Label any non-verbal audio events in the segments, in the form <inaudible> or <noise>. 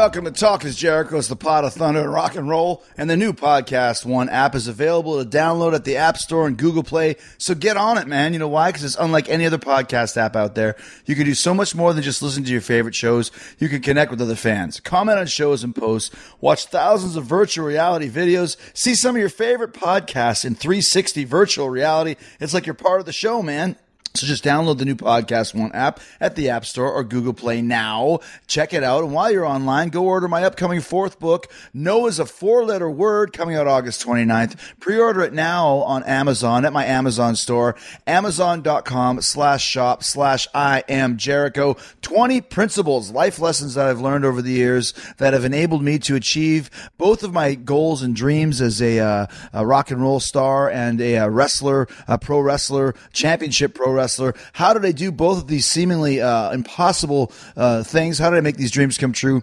welcome to Talk is Jericho. It's the pot of thunder and rock and roll. And the new podcast one app is available to download at the App Store and Google Play. So get on it, man. You know why? Because it's unlike any other podcast app out there. You can do so much more than just listen to your favorite shows. You can connect with other fans, comment on shows and posts, watch thousands of virtual reality videos, see some of your favorite podcasts in 360 virtual reality. It's like you're part of the show, man. So just download the new Podcast One app at the App Store or Google Play now. Check it out. And while you're online, go order my upcoming fourth book, No is a Four Letter Word, coming out August 29th. Pre-order it now on Amazon at my Amazon store, amazon.com slash shop slash I am Jericho. 20 principles, life lessons that I've learned over the years that have enabled me to achieve both of my goals and dreams as a, uh, a rock and roll star and a, a wrestler, a pro wrestler, championship pro wrestler wrestler. How did I do both of these seemingly uh, impossible uh, things? How did I make these dreams come true?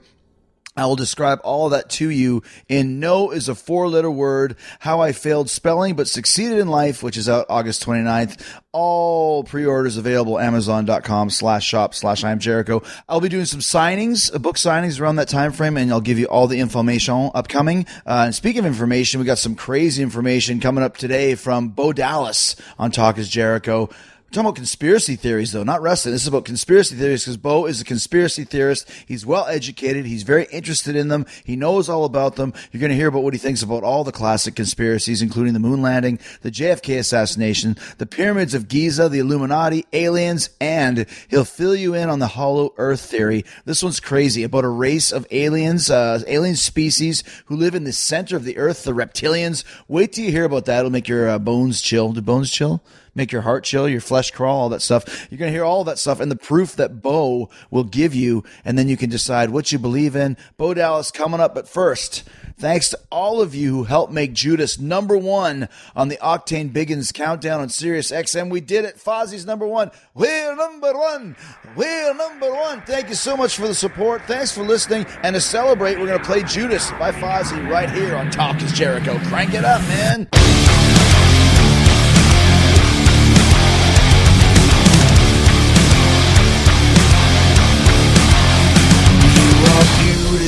I will describe all that to you in No is a four letter word, how I failed spelling but succeeded in life, which is out August 29th. All pre-orders available amazon.com slash shop slash I'm Jericho. I'll be doing some signings, uh, book signings around that time frame, and I'll give you all the information upcoming. Uh, and speaking of information, we got some crazy information coming up today from Bo Dallas on Talk is Jericho. We're talking about conspiracy theories, though, not wrestling. This is about conspiracy theories because Bo is a conspiracy theorist. He's well educated. He's very interested in them. He knows all about them. You're going to hear about what he thinks about all the classic conspiracies, including the moon landing, the JFK assassination, the pyramids of Giza, the Illuminati, aliens, and he'll fill you in on the hollow earth theory. This one's crazy about a race of aliens, uh, alien species who live in the center of the earth, the reptilians. Wait till you hear about that. It'll make your uh, bones chill. Do bones chill? Make your heart chill, your flesh crawl, all that stuff. You're going to hear all that stuff and the proof that Bo will give you. And then you can decide what you believe in. Bo Dallas coming up. But first, thanks to all of you who helped make Judas number one on the Octane Big Uns countdown on Sirius XM. We did it. Fozzy's number one. We're number one. We're number one. Thank you so much for the support. Thanks for listening. And to celebrate, we're going to play Judas by Fozzy right here on Talk is Jericho. Crank it up, man.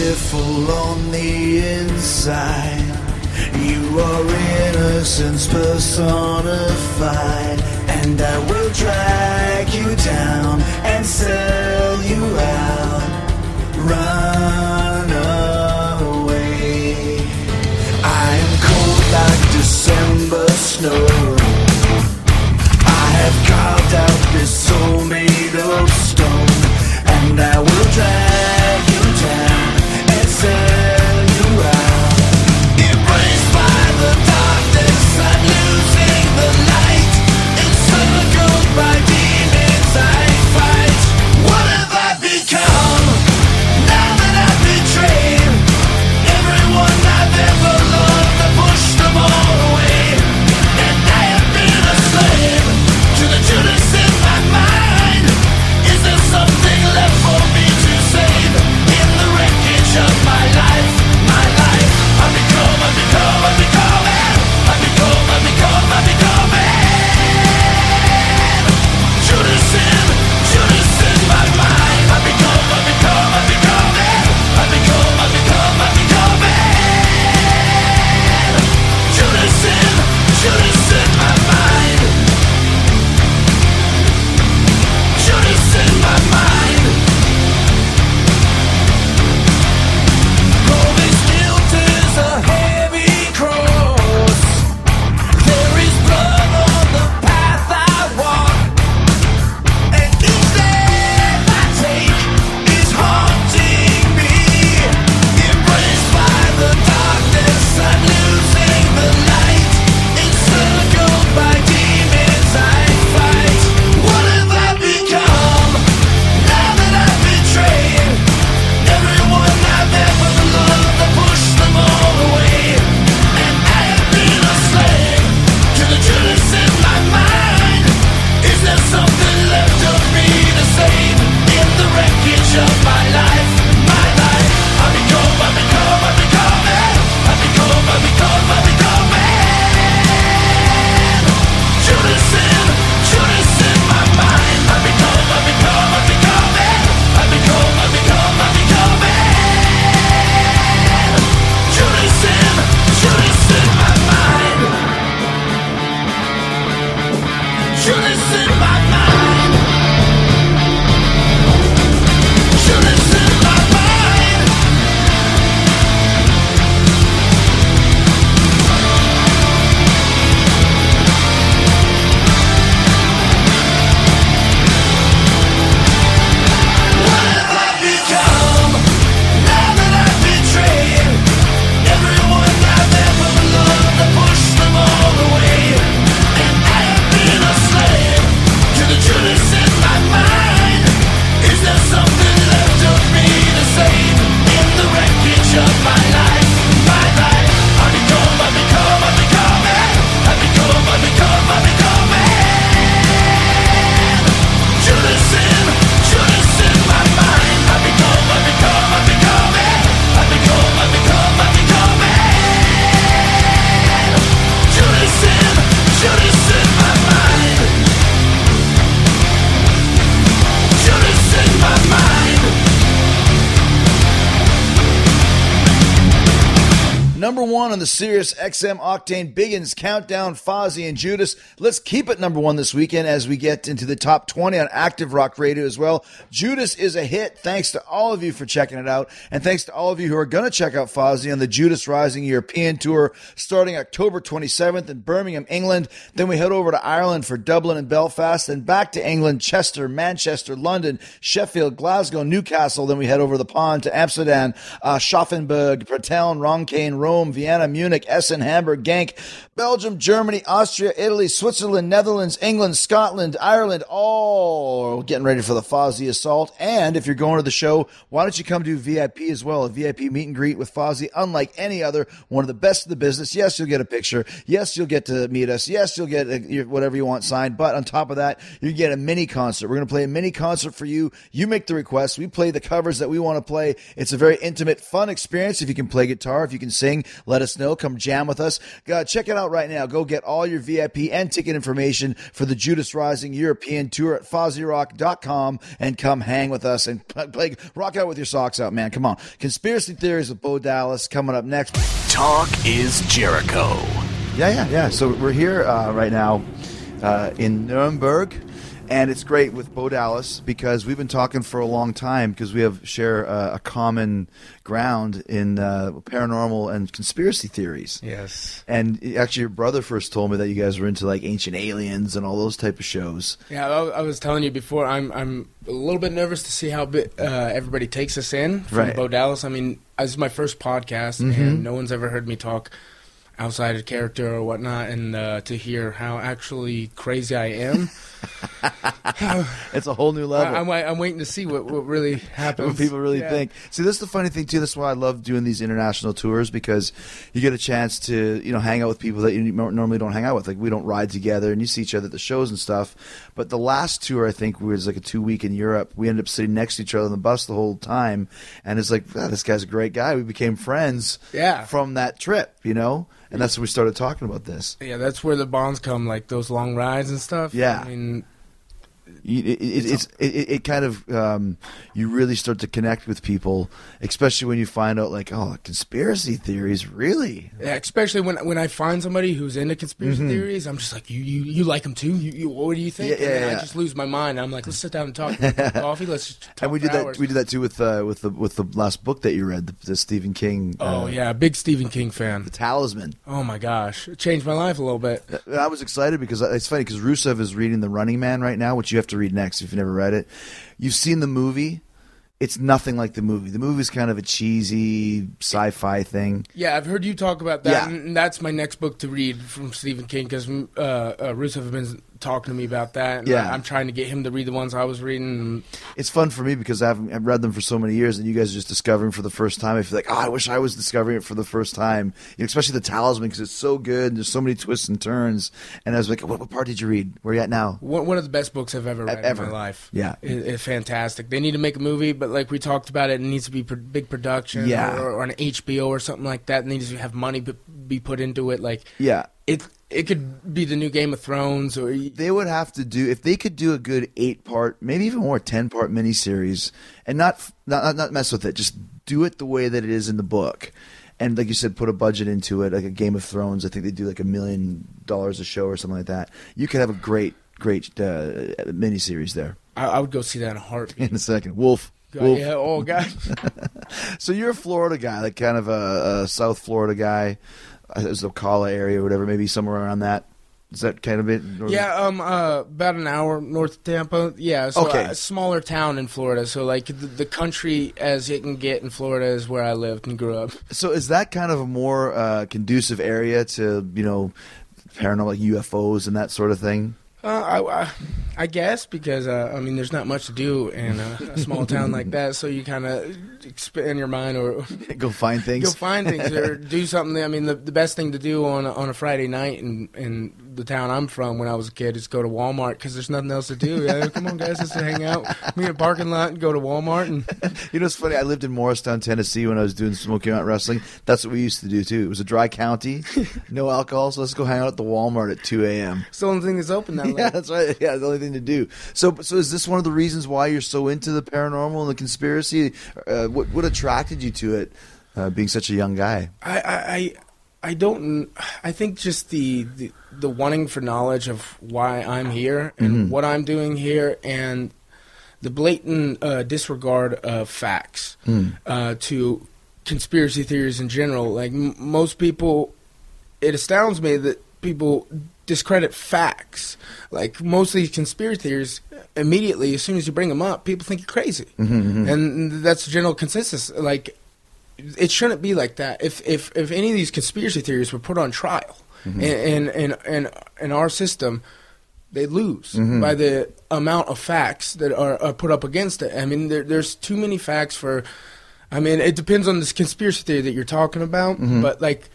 Beautiful on the inside. You are innocence personified, and I will drag you down and sell you out. Run away. I am cold like December snow. I have carved out this soul made of stone, one Octane Big Uns Countdown, Fozzy and Judas. Let's keep it number one this weekend as we get into the top 20 on Active Rock Radio as well. Judas is a hit. Thanks to all of you for checking it out. And thanks to all of you who are going to check out Fozzy on the Judas Rising European Tour starting October 27th in Birmingham, England. Then we head over to Ireland for Dublin and Belfast, then back to England, Chester, Manchester, London, Sheffield, Glasgow, Newcastle. Then we head over the pond to Amsterdam, uh, Schaffenburg, Pratteln, Ronkane, Rome, Vienna, Munich, Essen, Hamburg, Genk, Belgium, Germany, Austria, Italy, Switzerland, Netherlands, England, Scotland, Ireland, all getting ready for the Fozzy Assault. And if you're going to the show, why don't you come do VIP as well? A VIP meet and greet with Fozzy, unlike any other, one of the best of the business. Yes, you'll get a picture. Yes, you'll get to meet us. Yes, you'll get uh, a, whatever you want signed. But on top of that, you get a mini concert. We're going to play a mini concert for you. You make the request. We play the covers that we want to play. It's a very intimate, fun experience. If you can play guitar, if you can sing, let us know. Come jam with us. Uh, check it out right now. Go get all your VIP and ticket information for the Judas Rising European Tour at FozzyRock.com and come hang with us and <laughs> play, rock out with your socks out, man. Come on. Conspiracy Theories with Bo Dallas coming up next. Talk is Jericho. Yeah, yeah, yeah. So we're here uh, right now uh, in Nuremberg, and it's great with Bo Dallas because we've been talking for a long time because we have share uh, a common ground in uh, paranormal and conspiracy theories. Yes. And actually, your brother first told me that you guys were into like ancient aliens and all those type of shows. Yeah, I, was telling you before. I'm I'm a little bit nervous to see how bit, uh, everybody takes us in from Right. Bo Dallas. I mean, this is my first podcast, and no one's ever heard me talk outside of character or whatnot, and uh, to hear how actually crazy I am, <laughs> It's a whole new I, level. I'm, I'm waiting to see what, what really <laughs> happens. what people really Yeah. think. See, this is the funny thing too. This is why I love doing these international tours because you get a chance to you know hang out with people that you normally don't hang out with. Like we don't ride together, and you see each other at the shows and stuff. But the last tour, I think, was like a two week in Europe. We ended up sitting next to each other on the bus the whole time, and it's like, "Ah, this guy's a great guy. We became friends. Yeah. from that trip, you know, and that's when we started talking about this. Yeah, that's where the bonds come, like those long rides and stuff. Yeah. I mean, it, it, it's it, it, kind of um, you really start to connect with people, especially when you find out like oh conspiracy theories really Yeah, especially when when I find somebody who's into conspiracy theories, I'm just like, you you, you like them too? You, you what do you think? Mm-hmm. Yeah, and yeah, yeah. I just lose my mind. I'm like, let's sit down and talk. <laughs> Coffee. Let's just talk and we did that hours. we did that too with uh, with the with the last book that you read the, the Stephen King Oh uh, yeah, big Stephen King fan. the Talisman Oh my gosh, it changed my life a little bit. I was excited because it's funny because Rusev is reading The Running Man right now, which you have to read next if you've never read it. You've seen the movie. It's nothing like the movie. The movie's kind of a cheesy sci-fi thing. Yeah, I've heard you talk about that, Yeah. and that's my next book to read from Stephen King because uh, uh, Rusev has been talking to me about that. And Yeah. I, am trying to get him to read the ones I was reading. And It's fun for me because I haven't I've read them for so many years, and you guys are just discovering for the first time. I feel like, oh, I wish I was discovering it for the first time, you know, especially the Talisman because it's so good. And there's so many twists and turns. And I was like, what, what part did you read? Where are you at now? one, one of the best books I've ever read Ever. in my life. Yeah. It- it's fantastic. They need to make a movie, but like we talked about, it, it needs to be big production, Yeah. or, or an HBO or something like that. It needs to have money be put into it. Like Yeah, it, it could be the new Game of Thrones, or they would have to do if they could do a good eight part, maybe even more ten part miniseries, and not not not- mess with it. Just do it the way that it is in the book, and like you said, put a budget into it, like a Game of Thrones. I think they do like a million dollars a show or something like that. You could have a great great uh, miniseries there. I, I would go see that in a heartbeat. <laughs> In a second, Wolf. God, Wolf. yeah, oh god. So you're a Florida guy, like kind of a, a South Florida guy, uh, is the Ocala area or whatever, maybe somewhere around that. Is that kind of it? Or- Yeah, um, uh, about an hour north of Tampa. Yeah, so Okay. a smaller town in Florida. So like the, the country as it can get in Florida is where I lived and grew up. So is that kind of a more uh, conducive area to you know paranormal like UFOs and that sort of thing? Uh, I, I, I guess because uh, I mean, there's not much to do in a, a small town like that, so you kind of expand your mind or <laughs> Go find things. go find things or do something. I mean, the, the best thing to do on a, on a Friday night in in the town I'm from when I was a kid is go to Walmart because there's nothing else to do. Yeah, <laughs> come on, guys, let's hang out, meet in a parking lot, and go to Walmart and. <laughs> you know, it's funny. I lived in Morristown, Tennessee, when I was doing Smoky Mountain Wrestling. That's what we used to do too. It was a dry county, no alcohol. So let's go hang out at the Walmart at two a.m. It's the only thing that's open that late. Yeah, that's right. Yeah, the only thing to do. So, so is this one of the reasons why you're so into the paranormal and the conspiracy? Uh, what what attracted you to it? uh, being such a young guy? I, I, I I don't. I think just the, the the wanting for knowledge of why I'm here and Mm-hmm. what I'm doing here, and the blatant uh, disregard of facts Hmm. uh, to conspiracy theories in general. Like m- most people, it astounds me that people discredit facts. Like most of these conspiracy theories, immediately as soon as you bring them up, people think you're crazy, Mm-hmm, and that's the general consensus. Like it shouldn't be like that. If if if any of these conspiracy theories were put on trial Mm-hmm. in, in in in in our system, they lose Mm-hmm. by the amount of facts that are, are put up against it. I mean, there, there's too many facts for. I mean, it depends on this conspiracy theory that you're talking about, Mm-hmm. but like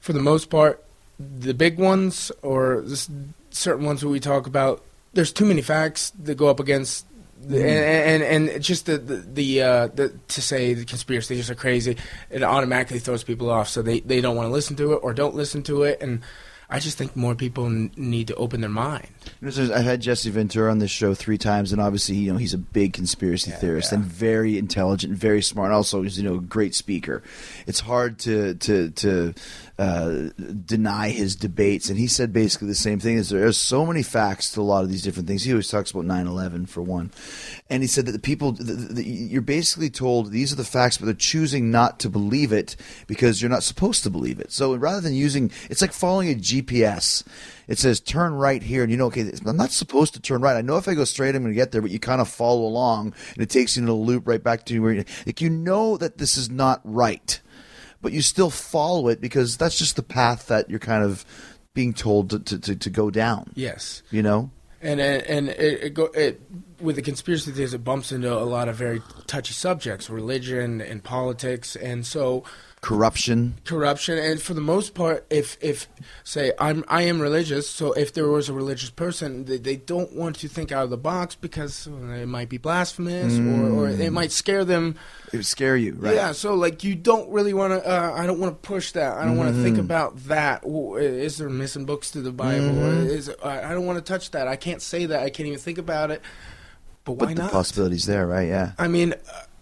for the most part, the big ones or this certain ones that we talk about, there's too many facts that go up against. The, and, and and just the the, the, uh, the to say the conspiracy theories are crazy, it automatically throws people off, so they, they don't want to listen to it or don't listen to it, and I just think more people n- need to open their mind. You know, I've had Jesse Ventura on this show three times, and obviously, you know, he's a big conspiracy theorist and very intelligent, and very smart. And also, he's you know a great speaker. It's hard to to to deny his debates, and he said basically the same thing. Is there are so many facts to a lot of these different things. He always talks about 9/11 for one, and he said that the people the, the, you're basically told these are the facts, but they're choosing not to believe it because you're not supposed to believe it. So rather than using, it's like following a GPS it says turn right here, and you know, okay, I'm not supposed to turn right. I know if I go straight, I'm going to get there, but you kind of follow along, and it takes you in a loop right back to where you, like you know that this is not right, but you still follow it because that's just the path that you're kind of being told to to, to, to go down. Yes, You know, and and, and it, it go it with the conspiracy theories it bumps into a lot of very touchy subjects, religion and politics, and so corruption. corruption. And for the most part, if if say I'm I am religious, so if there was a religious person, they, they don't want to think out of the box because it might be blasphemous or, or it might scare them. It would scare you, right? Yeah, so like you don't really want to. Uh, I don't want to push that. I don't want to Mm-hmm. think about that is there missing books to the Bible? Mm-hmm. is I I don't want to touch that. I can't say that. I can't even think about it. But why but the not? possibilities there, right? Yeah. I mean, uh,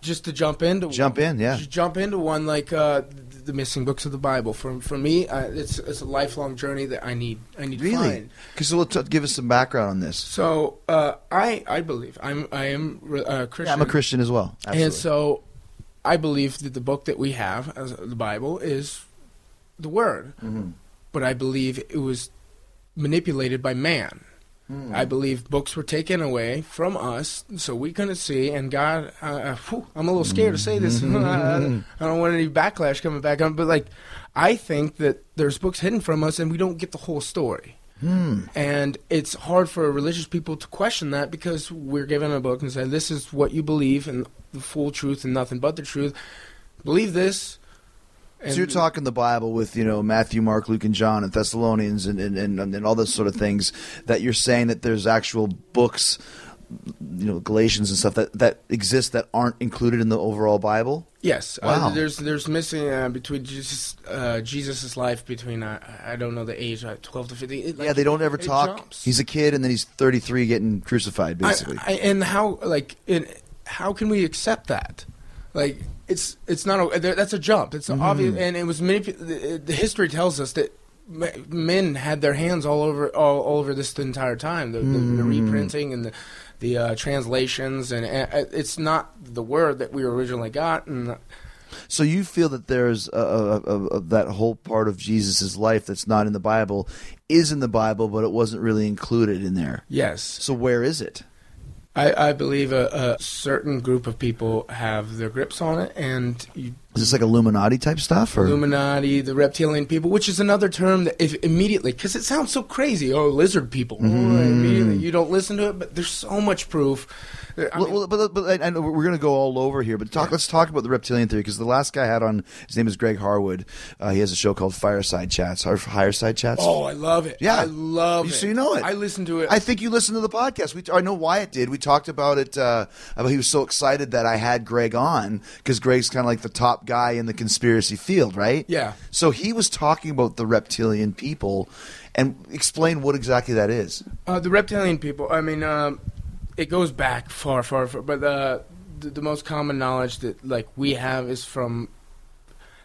just to jump into Jump in, yeah. just jump into one like uh, the, missing books of the Bible. For for me, uh, it's it's a lifelong journey that I need I need to Really? find. Because so t- give us some background on this. So uh, I I believe I'm I am uh, Christian. Yeah, I'm a Christian as well. Absolutely. And so I believe that the book that we have, as the Bible, is the Word. Mm-hmm. But I believe it was manipulated by man. Hmm. I believe books were taken away from us so we couldn't see. And God, uh, uh, whew, I'm a little scared to say this. <laughs> I, don't want any backlash coming back on. But like, I think that there's books hidden from us and we don't get the whole story. Hmm. And it's hard for religious people to question that because we're given a book and say, this is what you believe and the full truth and nothing but the truth. Believe this. And So you're talking the Bible with you know Matthew, Mark, Luke, and John, and Thessalonians, and and, and, and all those sort of things. That you're saying that there's actual books, you know, Galatians and stuff that that exist that aren't included in the overall Bible. Yes, Wow. uh, there's there's missing uh, between Jesus uh, Jesus's life between uh, I don't know the age uh, twelve to fifty. Like, yeah, they don't ever talk. jumps. He's a kid, and then he's 33, getting crucified, I- basically. I, and how like in, how can we accept that? Like it's it's not a, that's a jump. It's Mm-hmm. obvious, and it was manipu- the, history tells us that men had their hands all over all, all over this the entire time. The, the, the Mm-hmm. reprinting and the the uh, translations, and uh, it's not the word that we originally got. And so you feel that there's a, a, a, that whole part of Jesus' life that's not in the Bible is in the Bible, but it wasn't really included in there. yes, So where is it? I, I believe a, a certain group of people have their grips on it, and you, Is this like Illuminati type stuff, or Illuminati, the reptilian people, which is another term that if immediately because it sounds so crazy. Oh, lizard people. Immediately you don't listen to it, but there's so much proof. I mean, well, but, but I, we're going to go all over here, but talk, let's talk about the reptilian theory because the last guy I had on his name is Greg Carlwood. Uh, he has a show called Higherside Chats or Higherside Chats. oh, I love it. Yeah. I love You- it. so you know it. I listen to it. I think you listened to the podcast. We, I know Wyatt did. We talked about it. Uh, about he was so excited that I had Greg on because Greg's kind of like the top guy in the conspiracy field, right? Yeah. So he was talking about the reptilian people, and explain what exactly that is. Uh, the reptilian people. I mean, um, it goes back far, far, far. But uh, the, the most common knowledge that like we have is from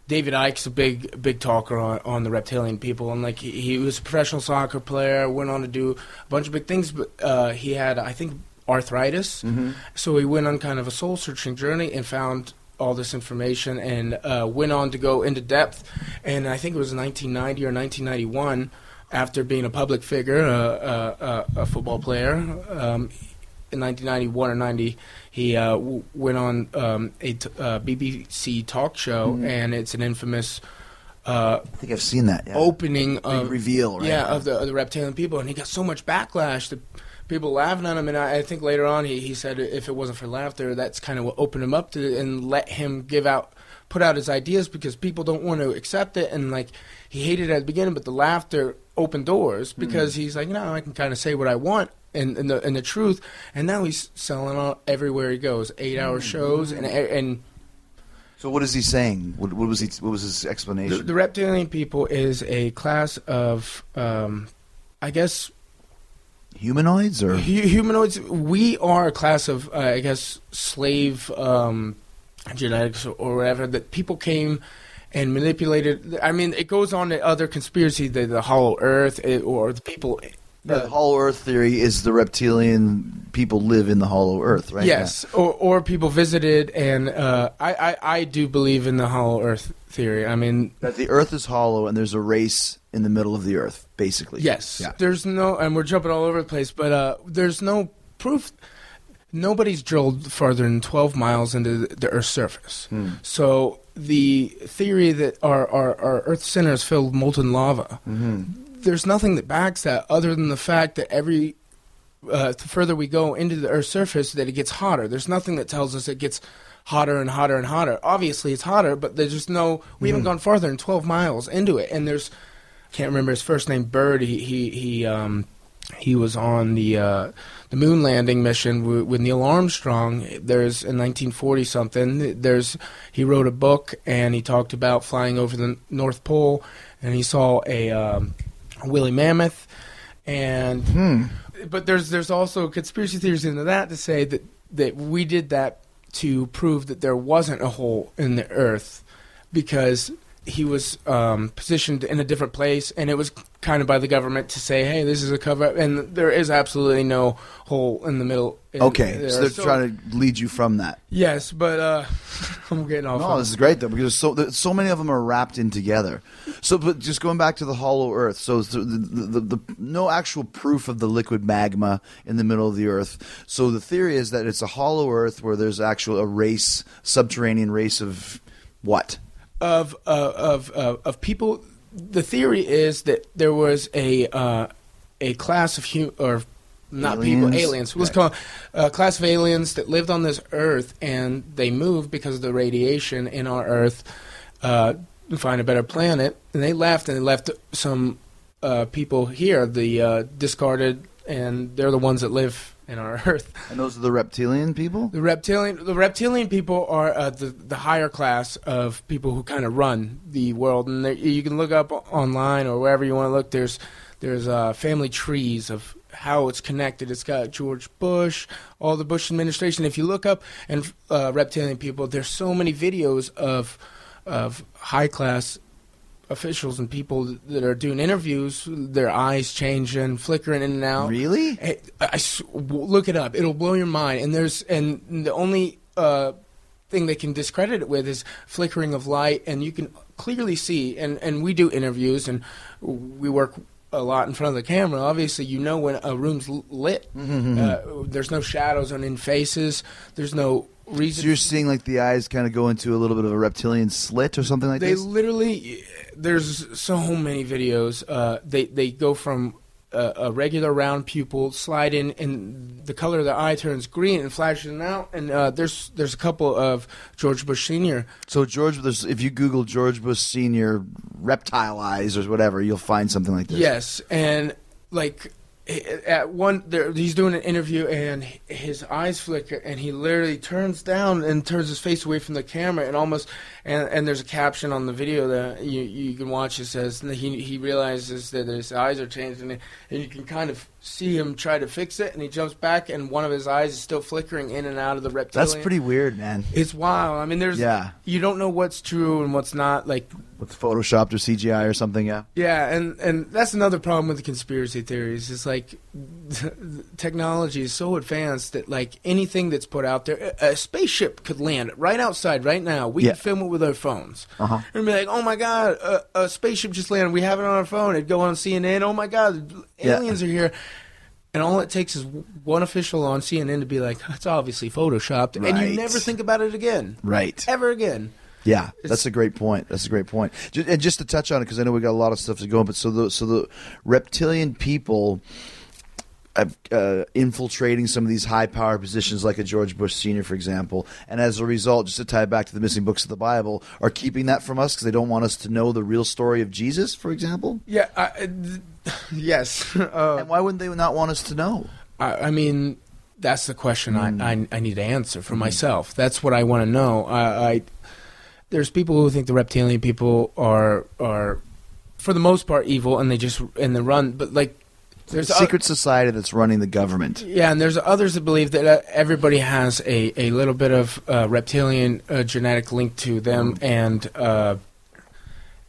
David Icke's a big big talker on, on the reptilian people, and like he, he was a professional soccer player, went on to do a bunch of big things, but uh, he had I think arthritis, so he went on kind of a soul searching journey and found all this information and uh, went on to go into depth, and I think it was 1990 or 1991. After being a public figure, uh, uh, uh, a football player, um, in 1991 or 90, he uh, w- went on um, a t- uh, BBC talk show, and it's an infamous uh, I think I've seen that. Yeah. opening Big of reveal, right? yeah, of the, of the reptilian people, and he got so much backlash. The people laughing at him, and I, I think later on he, he said if it wasn't for laughter, that's kind of what opened him up to and let him give out, put out his ideas because people don't want to accept it, and like he hated it at the beginning, but the laughter opened doors Mm-hmm. because he's like, no, I can kind of say what I want. And, and the and the truth, and now he's selling out everywhere he goes, eight hour Mm-hmm. shows, and and So what is he saying? What, what was he? What was his explanation? The, the reptilian people is a class of, um, I guess, Humanoids or humanoids. We are a class of, uh, I guess, slave um, genetics or whatever that people came and manipulated. I mean, it goes on to other conspiracy, the, the Hollow Earth, it, or the people. the Hollow Earth theory is the reptilian people live in the Hollow Earth, right? Yes, or or people visited, and uh, I, I I do believe in the Hollow Earth theory. I mean, That the Earth is hollow and there's a race in the middle of the Earth, basically. Yes. Yeah. There's no, and we're jumping all over the place, but uh, there's no proof. Nobody's drilled farther than 12 miles into the, the Earth's surface. Hmm. So the theory that our, our, our Earth center is filled with molten lava, Mm-hmm. there's nothing that backs that other than the fact that every uh, the further we go into the Earth's surface, that it gets hotter. There's nothing that tells us it gets hotter and hotter and hotter. Obviously, it's hotter, but there's just no. We haven't gone farther than 12 miles into it, and there's. Can't remember his first name. Byrd. He he he. Um, he was on the uh, the moon landing mission with, with Neil Armstrong. There's in 1940 something. There's he wrote a book and he talked about flying over the North Pole, and he saw a um, woolly mammoth, and but there's there's also conspiracy theories into that to say that that we did that to prove that there wasn't a hole in the earth because he was um, positioned in a different place and it was kind of by the government to say hey this is a cover up and there is absolutely no hole in the middle in Okay, there. so they're trying to lead you from that. yes but uh, <laughs> i'm getting off No, this is great though because so so many of them are wrapped in together. So, but just going back to the Hollow Earth, so the, the, the, the no actual proof of the liquid magma in the middle of the Earth. So the theory is that it's a Hollow Earth where there's actual a race, subterranean race of what? Of uh, of uh, of people. The theory is that there was a uh, a class of hum- or not people Aliens? aliens. Let's Right. call a class of aliens that lived on this Earth and they moved because of the radiation in our Earth uh, to find a better planet. And they left and they left some uh, people here, the uh, discarded, and they're the ones that live in our <laughs> Earth. And those are the reptilian people. The reptilian, the reptilian people are uh, the the higher class of people who kind of run the world, and you can look up online or wherever you want to look. There's there's uh, family trees of how it's connected. It's got George Bush, all the Bush administration. If you look up and uh, reptilian people, there's so many videos of of high class officials and people that are doing interviews. Their eyes changing, flickering in and out. Really? I w- look it up. It'll blow your mind. And there's and the only uh, thing they can discredit it with is flickering of light, and you can clearly see. And and we do interviews, and we work a lot in front of the camera. Obviously, you know when a room's lit. Uh, there's no shadows on in faces. There's no reason. So you're seeing like the eyes kind of go into a little bit of a reptilian slit or something like that. they this. literally there's so many videos uh, they they go from a, a regular round pupil slide in and the color of the eye turns green and flashes out and uh, there's there's a couple of George Bush senior So George, if you Google George Bush Senior reptile eyes or whatever, you'll find something like this. yes and like at one there he's doing an interview and his eyes flicker and he literally turns down and turns his face away from the camera and almost and and there's a caption on the video that you you can watch it says he he realizes that his eyes are changing and you can kind of see him try to fix it, and he jumps back, and one of his eyes is still flickering in and out of the reptilian. That's pretty weird, man. It's wild. I mean, there's Yeah. You don't know what's true and what's not. Like, With photoshopped or CGI or something, yeah. yeah, and and that's another problem with the conspiracy theories. It's like <laughs> technology is so advanced that like anything that's put out there, a, a spaceship could land right outside right now. We Yeah. can film it with our phones. Uh-huh. And be like, oh my god, a, a spaceship just landed. We have it on our phone. It'd go on CNN. Oh my god, Yeah. aliens are here. And all it takes is one official on CNN to be like, that's obviously photoshopped, and you never think about it again, Right. ever again. Yeah, that's a great point. That's a great point. And just to touch on it, because I know we got a lot of stuff to go on, but so the so the reptilian people uh, infiltrating some of these high power positions, like a George Bush Senior, for example, and as a result, just to tie back to the missing books of the Bible, are keeping that from us because they don't want us to know the real story of Jesus, for example. Yeah, I, I- th- <laughs> yes. <laughs> Uh, And why wouldn't they not want us to know? I, I mean, that's the question Mm. I, I I need to answer for myself. That's what I want to know. I, I there's people who think the reptilian people are are for the most part evil and they just and they run, but like there's a secret society that's running the government. yeah, and there's others that believe that uh, everybody has a, a little bit of uh, reptilian uh, genetic link to them, and uh,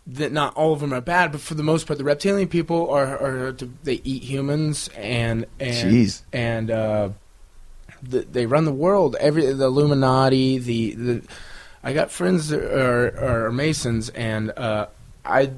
that not all of them are bad, but for the most part, the reptilian people are, are they eat humans and and Jeez. and uh, the, they run the world. Every the Illuminati, the the I got friends that are are Masons, and uh, I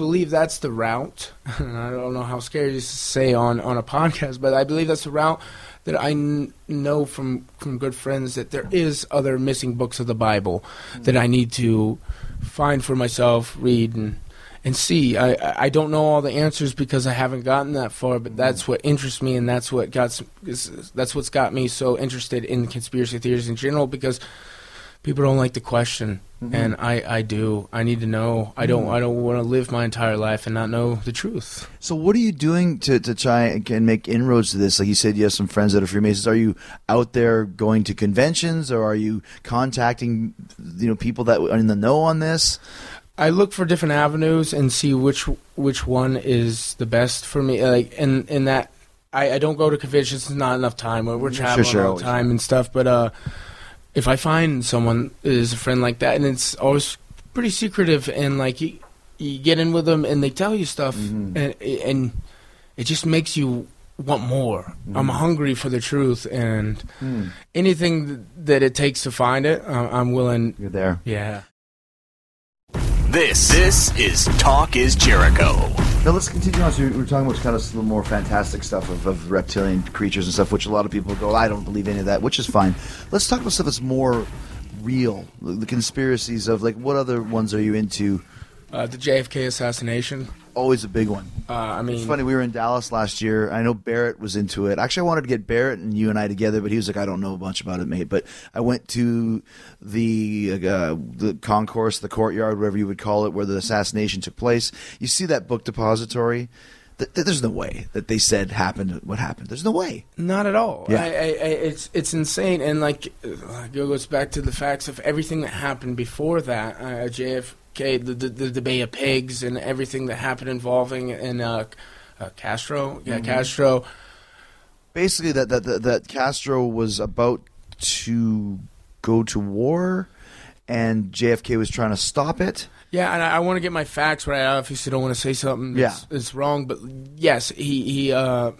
believe that's the route. And <laughs> I don't know how scary it is to say on, on a podcast, but I believe that's the route that I know from, from good friends that there is other missing books of the Bible mm-hmm. that I need to find for myself, read, and and see. I I- I don't know all the answers because I haven't gotten that far, but mm-hmm. that's what interests me, and that's what got that's what's got me so interested in conspiracy theories in general because people don't like the question and I, I do. I need to know. I don't i don't want to live my entire life and not know the truth. So, what are you doing to, to try and make inroads to this? Like you said, you have some friends that are Freemasons. Are you out there going to conventions, or are you contacting, you know, people that are in the know on this? i look for different avenues and see which which one is the best for me. Like in in that i, I don't go to conventions it's not enough time. We're, we're Sure, traveling sure, all the time and stuff but uh if i find someone is a friend like that and it's always pretty secretive and like you, you get in with them and they tell you stuff Mm-hmm. and and it just makes you want more Mm-hmm. i'm hungry for the truth and Hmm. anything that it takes to find it i'm willing You're there. yeah This this is Talk is Jericho. Now let's continue on. So we we're talking about kind of some more fantastic stuff of, of reptilian creatures and stuff, which a lot of people go, I don't believe any of that, which is fine. Let's talk about stuff that's more real. The the conspiracies of like, what other ones are you into? uh, the jfk assassination Always a big one. uh, i mean It's funny. We were in Dallas last year. I know Barrett was into it. Actually, I wanted to get Barrett and you and I together, but he was like, "I don't know a bunch about it, mate." But I went to the uh, the concourse, the courtyard, whatever you would call it, where the assassination took place. You see that book depository. Th- th- there's no way that they said happened what happened. There's no way. Not at all. Yeah. I, I, I, it's it's insane, and like uh, it goes back to the facts of everything that happened before that. Uh, JFK, the, the the the Bay of Pigs, and everything that happened involving in uh, uh, Castro. Yeah, Castro. Basically, that that that, that Castro was about to go to war, and JFK was trying to stop it. Yeah, and I, I want to get my facts right. I obviously don't want to say something that's, Yeah. that's wrong, but yes, he he uh,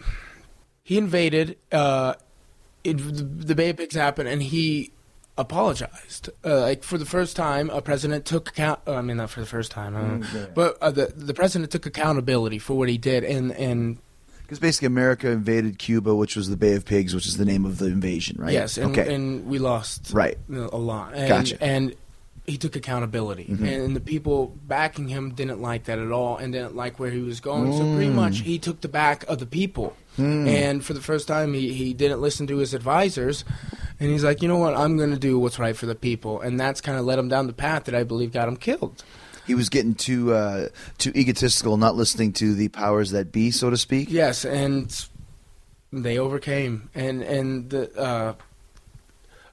he invaded. Uh, it, the, the Bay of Pigs happened, and he apologized. Uh, like for the first time, a president took account. uh, I mean, not for the first time, uh, but uh, the the president took accountability for what he did, and and Because basically, America invaded Cuba, which was the Bay of Pigs, which is the name of the invasion, right? yes, and, okay. and we lost Right. a lot. And, Gotcha. Mm-hmm. And he took accountability, and the people backing him didn't like that at all, and didn't like where he was going. So Mm. pretty much, he took the back of the people, and for the first time, he he didn't listen to his advisors, and he's like, you know what, I'm going to do what's right for the people, and that's kind of led him down the path that I believe got him killed. he was getting too uh, too egotistical, not listening to the powers that be, so to speak. Yes, and they overcame, and and the uh,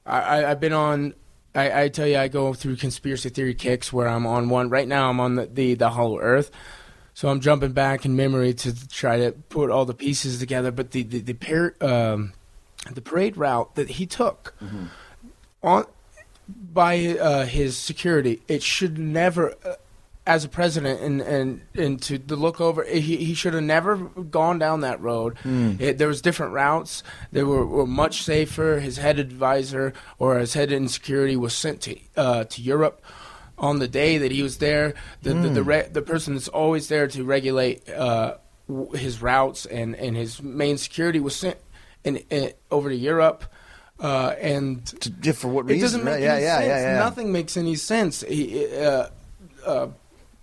I, I I've been on. I, I tell you, I go through conspiracy theory kicks where I'm on one right now. I'm on the the, the Hollow Earth. So I'm jumping back in memory to try to put all the pieces together. But the the the, par- um, the parade route that he took on by uh, his security, it should never. Uh, as a president and, and, and to, to look over, he, he should have never gone down that road. It, there was different routes. They were, were much safer. His head advisor or his head in security was sent to uh, to Europe on the day that he was there. The the the, re- the person that's always there to regulate uh, w- his routes and, and his main security was sent in, in, over to Europe. Uh, and To, for what reason? it doesn't make yeah, any yeah, sense. yeah, yeah. Nothing makes any sense. He, uh, uh,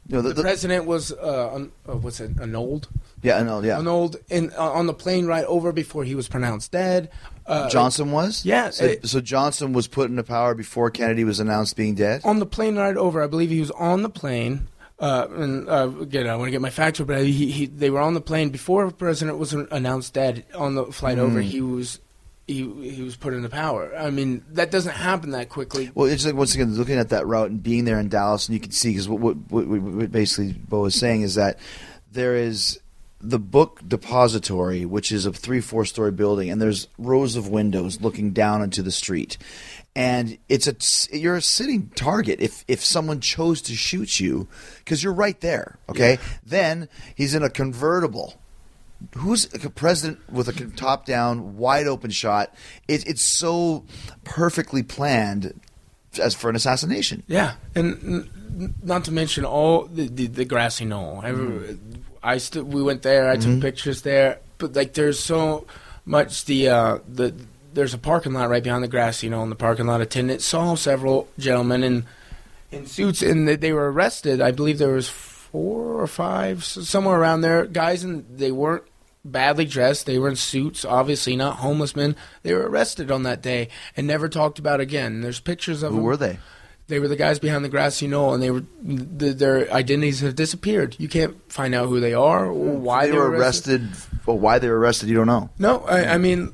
You the, the- the- president was uh, un, uh, what's it annulled? yeah, know. Yeah, Annulled in uh, on the plane right over before he was pronounced dead. Uh, Johnson was. Yeah, So, it- so Johnson was put into power before Kennedy was announced being dead. on the plane ride over. I believe he was on the plane. Uh, and uh, again, I want to get my facts right, but he, he, they were on the plane before the president was announced dead. On the flight over, Mm. he was he he was put into power. I mean, that doesn't happen that quickly. Well, it's like once again looking at that route and being there in Dallas, and you can see because what, what, what, what basically Bo is saying is that there is the book depository, which is a three four story building, and there's rows of windows looking down into the street, and it's a you're a sitting target if if someone chose to shoot you because you're right there. Okay, then he's in a convertible who's a president with a top down wide open shot it, it's so perfectly planned as for an assassination Yeah, and not to mention all the the, the grassy knoll. I, Mm-hmm. I st- we went there. I took pictures there, but like there's so much the uh, the there's a parking lot right behind the grass, you know, and the parking lot attendant saw several gentlemen in in suits, and they, they were arrested. I believe there was four or five, somewhere around there, guys, and they weren't badly dressed. They were in suits, obviously not homeless men. They were arrested on that day and never talked about again. There's pictures of who them. were they They were the guys behind the grassy knoll, and they were th their identities have disappeared. You can't find out who they are or why they were arrested or why they were arrested you don't know No, I, I mean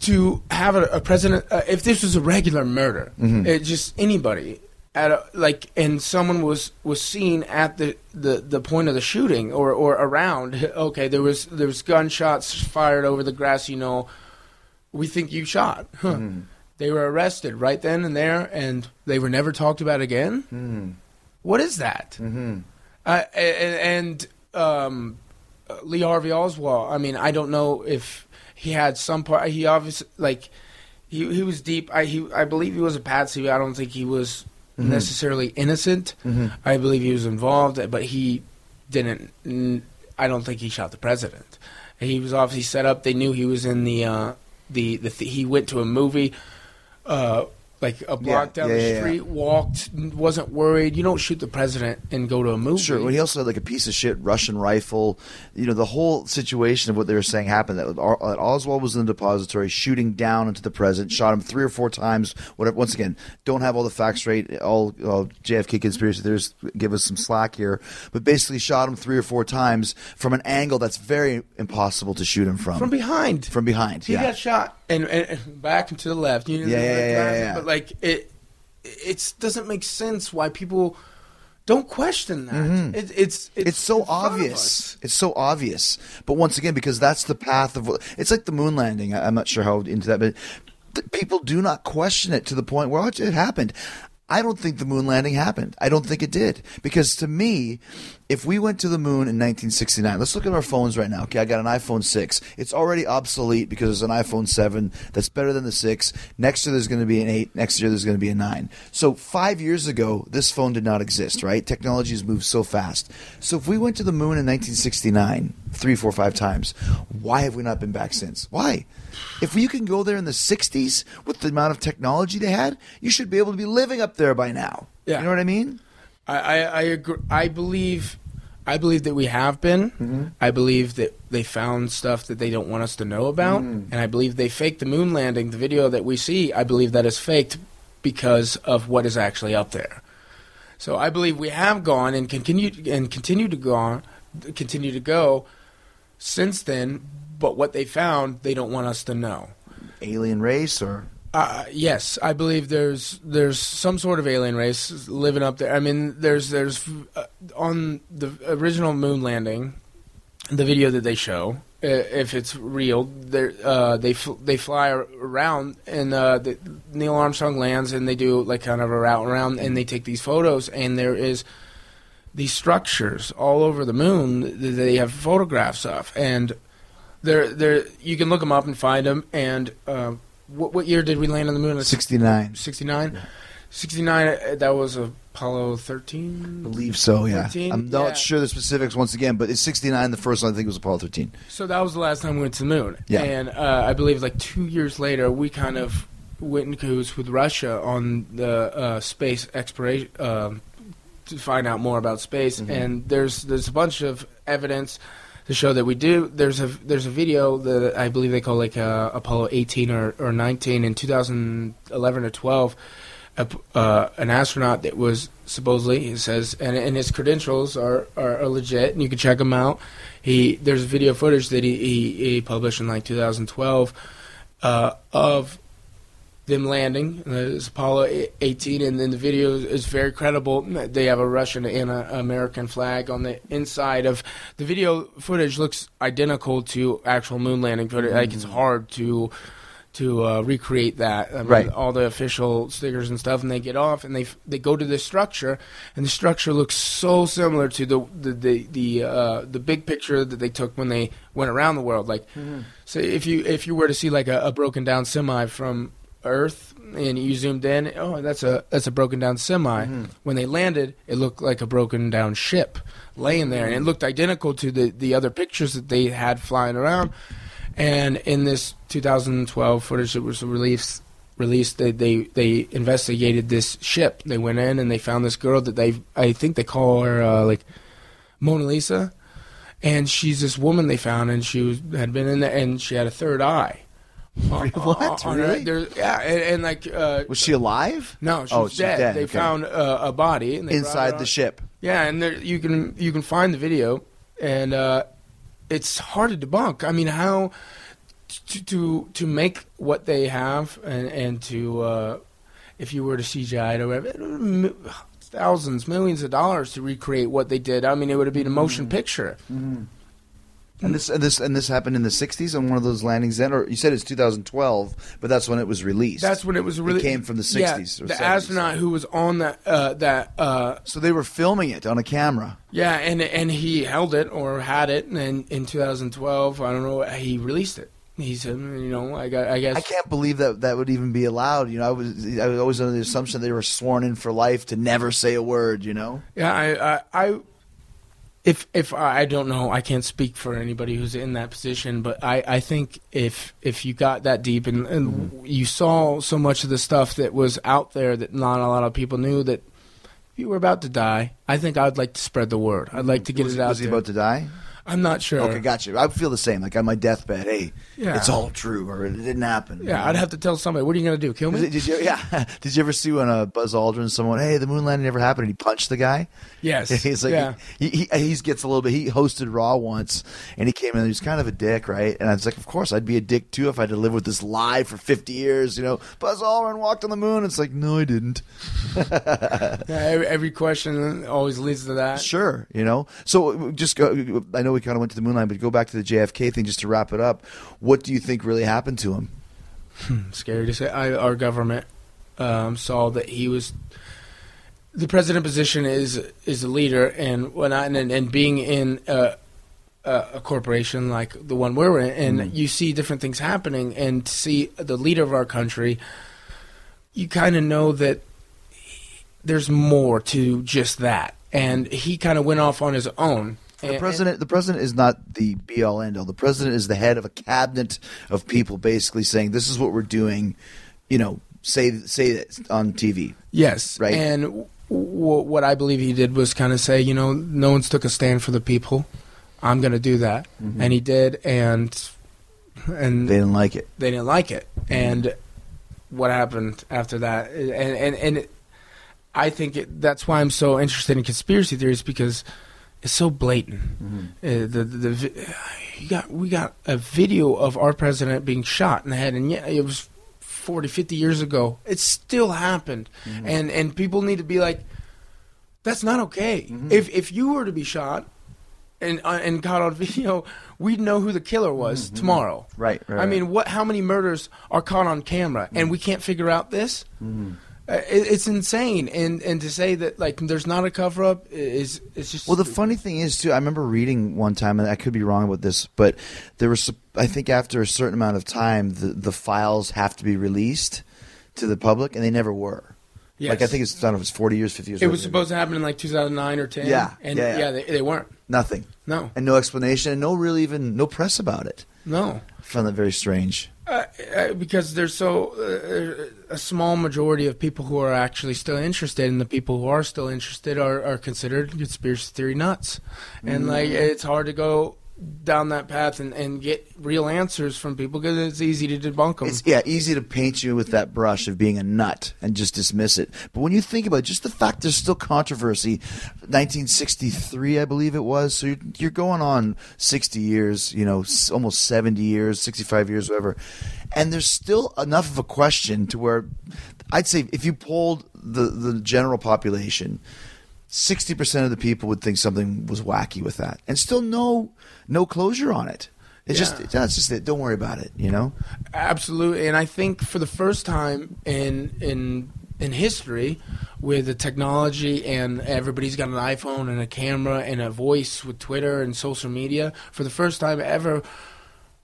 to have a, a president. Uh, if this was a regular murder, it just anybody at a, like, and someone was was seen at the, the, the point of the shooting or, or around. <laughs> Okay, there was there was gunshots fired over the grassy knoll. We think you shot. Huh. They were arrested right then and there, and they were never talked about again. What is that? Mm-hmm. Uh, and and um, Lee Harvey Oswald. I mean, I don't know if he had some part. He obviously like he he was deep. I he I believe he was a patsy. I don't think he was necessarily innocent. I believe he was involved, but he didn't. I don't think he shot the president. He was obviously set up. They knew he was in the uh, the the. Th- he went to a movie. Uh, like a block Yeah, down yeah, the yeah, street, walked, wasn't worried. You don't shoot the president and go to a movie. Sure. Well, he also had like a piece of shit Russian rifle. You know, the whole situation of what they were saying happened. That, that Oswald was in the depository, shooting down into the president, shot him three or four times. Whatever. Once again, don't have all the facts straight. All uh, JFK conspiracy theorists give us some slack here, but basically shot him three or four times from an angle that's very impossible to shoot him from. from behind. From behind. He got shot and, and, back and to the left. You know, Yeah, yeah, yeah, yeah. But like it, it doesn't make sense why people don't question that. It, it's, it's Mm-hmm. it's so in front of obvious. It's so obvious. But once again, because that's the path of it's like the moon landing. I- I'm not sure how into that, but th- people do not question it to the point where oh, it happened. I don't think the moon landing happened. I don't think it did because to me, if we went to the moon in 1969, let's look at our phones right now. Okay, I got an iPhone 6. It's already obsolete because there's an iPhone 7 that's better than the 6. Next year there's going to be an 8. Next year there's going to be a 9. So 5 years ago, this phone did not exist, right? Technology has moved so fast. So if we went to the moon in 1969, three, four, five times, why have we not been back since? Why? If you can go there in the 60s with the amount of technology they had, you should be able to be living up there by now. Yeah. You know what I mean? I, I, I agree. I believe, I believe that we have been. Mm-hmm. I believe that they found stuff that they don't want us to know about, Mm. and I believe they faked the moon landing. The video that we see, I believe that is faked because of what is actually up there. So I believe we have gone and continue and continue to go on, continue to go since then. But what they found, they don't want us to know. Alien race or Uh, yes, I believe there's there's some sort of alien race living up there. I mean, there's there's uh, on the original moon landing, the video that they show, i- if it's real, they uh, they fl- they fly around and uh, the, Neil Armstrong lands and they do like kind of a route around and they take these photos and there is these structures all over the moon that they have photographs of and they're they're you can look them up and find them and uh, what what year did we land on the moon? 69. 69 69 uh, that was apollo 13 believe so, yeah. 13? I'm not Yeah. sure the specifics once again, but it's 69. The first one I think it was Apollo 13. so that was the last time we went to the moon Yeah. and uh, i believe like two years later we kind of went in cahoots with russia on the uh, space exploration um, to find out more about space and there's there's a bunch of evidence to show that we do. There's a there's a video that i believe they call like uh, apollo 18 or, or 19 in 2011 or 12 a uh, an astronaut that was supposedly he says and, and his credentials are, are, are legit and you can check them out. He there's video footage that he, he, he published in like 2012 uh, of them landing uh, it's apollo 18 and then the video is very credible they have a russian and an american flag on the inside of the video footage looks identical to actual moon landing footage like it's hard to to uh, recreate that. I mean, Right. All the official stickers and stuff, and they get off and they f- they go to this structure, and the structure looks so similar to the the the the, uh, the big picture that they took when they went around the world. Like, so if you if you were to see like a, a broken down semi from Earth and you zoomed in, oh, that's a that's a broken down semi. When they landed, it looked like a broken down ship laying there, and it looked identical to the the other pictures that they had flying around. And in this 2012 footage that was released, released they, they they investigated this ship. They went in and they found this girl that they I think they call her uh, like Mona Lisa, and she's this woman they found, and she was had been in there, and she had a third eye. <laughs> What? on Really? there- yeah, and, and like uh, Was she alive? no, she's Oh, she's dead. dead, They okay. found uh, a body and they Inside the ship. yeah, and there, you can you can find the video, and uh, it's hard to debunk. I mean, how to to, to make what they have, and and to uh, if you were to CGI it or whatever, it would mi- thousands, millions of dollars to recreate what they did. I mean, it would have been a motion Mm. picture. And this and this and this happened in the 60s on one of those landings then or you said it's 2012, but that's when it was released. That's when it was really came from the Yeah, 60s or the 70s. astronaut who was on that uh, that uh, so they were filming it on a camera. yeah, and and he held it or had it, and in 2012, I don't know, he released it. He said, you know, I got, I guess. I can't believe that that would even be allowed. You know, I was I was always under the assumption they were sworn in for life to never say a word. You know, Yeah, I, I, I if if I don't know, I can't speak for anybody who's in that position, but I, I think if if you got that deep and, and Mm-hmm. you saw so much of the stuff that was out there that not a lot of people knew that you were about to die, I think I'd like to spread the word. I'd like to get was, it out was he there. about to die? I'm not sure. Okay, gotcha. I feel the same. Like on my deathbed, hey, Yeah. it's all true, or it didn't happen. Yeah, I'd have to tell somebody. What are you going to do? Kill me? Did, did you, yeah. <laughs> Did you ever see when uh, Buzz Aldrin, someone, hey, the moon landing never happened, and he punched the guy? yes. <laughs> He's like, yeah. he, he, he gets a little bit. He hosted Raw once, and he came in. He was kind of a dick, right? And I was like, of course, I'd be a dick too if I had to live with this lie for fifty years. You know, Buzz Aldrin walked on the moon. It's like, no, I didn't. <laughs> Yeah, every, every question always leads to that. Sure, you know. So just go. I know we kind of went to the moon landing, but go back to the JFK thing just to wrap it up. What do you think really happened to him? scary to say. I, our government um, saw that he was the president position is is a leader, and when I, and, and being in a, a, a corporation like the one we're in, and you see different things happening, and to see the leader of our country, you kind of know that there's more to just that, and he kind of went off on his own. The president, the president is not the be all end all. The president is the head of a cabinet of people, basically saying, "This is what we're doing." You know, say say it on TV. Yes, Right. And w- w- what I believe he did was kind of say, you know, no one's took a stand for the people. I'm going to do that, mm-hmm. and he did, and and They didn't like it. they didn't like it. And what happened after that? And and and it, I think it, that's why I'm so interested in conspiracy theories because it's so blatant. Uh, the, the the got we got a video of our president being shot in the head, and yeah, it was 40, 50 years ago. It still happened, and and people need to be like. That's not okay. Mm-hmm. If if you were to be shot and uh, and caught on <laughs> video, we'd know who the killer was tomorrow. Mm-hmm. Right, right, I mean, what? How many murders are caught on camera, and we can't figure out this? It, it's insane. And and to say that like there's not a cover up is is just Well, the funny thing is too. I remember reading one time, and I could be wrong about this, but there was. I think after a certain amount of time, the the files have to be released to the public, and they never were. Yes. Like I think it's I don't know if it's forty years, fifty years. It was supposed to happen in like 2009 or 10. Yeah, and yeah, yeah. they, they weren't. nothing, No, and no explanation, and no really even no press about it. No. I found that very strange. Uh, uh, because there's so uh, a small majority of people who are actually still interested, and the people who are still interested are, are considered conspiracy theory nuts, and like it's hard to go down that path and, and get real answers from people because it's easy to debunk them. It's yeah, easy to paint you with that brush of being a nut and just dismiss it. But when you think about it, just the fact there's still controversy, 1963, I believe it was. So you're, you're going on 60 years, you know, almost 70 years, 65 years, whatever. And there's still enough of a question to where I'd say if you polled the the general population, sixty percent of the people would think something was wacky with that, and still no no closure on it. It's Yeah. just that's just it. Don't worry about it. You know. Absolutely, and I think for the first time in in in history, with the technology and everybody's got an iPhone and a camera and a voice with Twitter and social media, for the first time ever,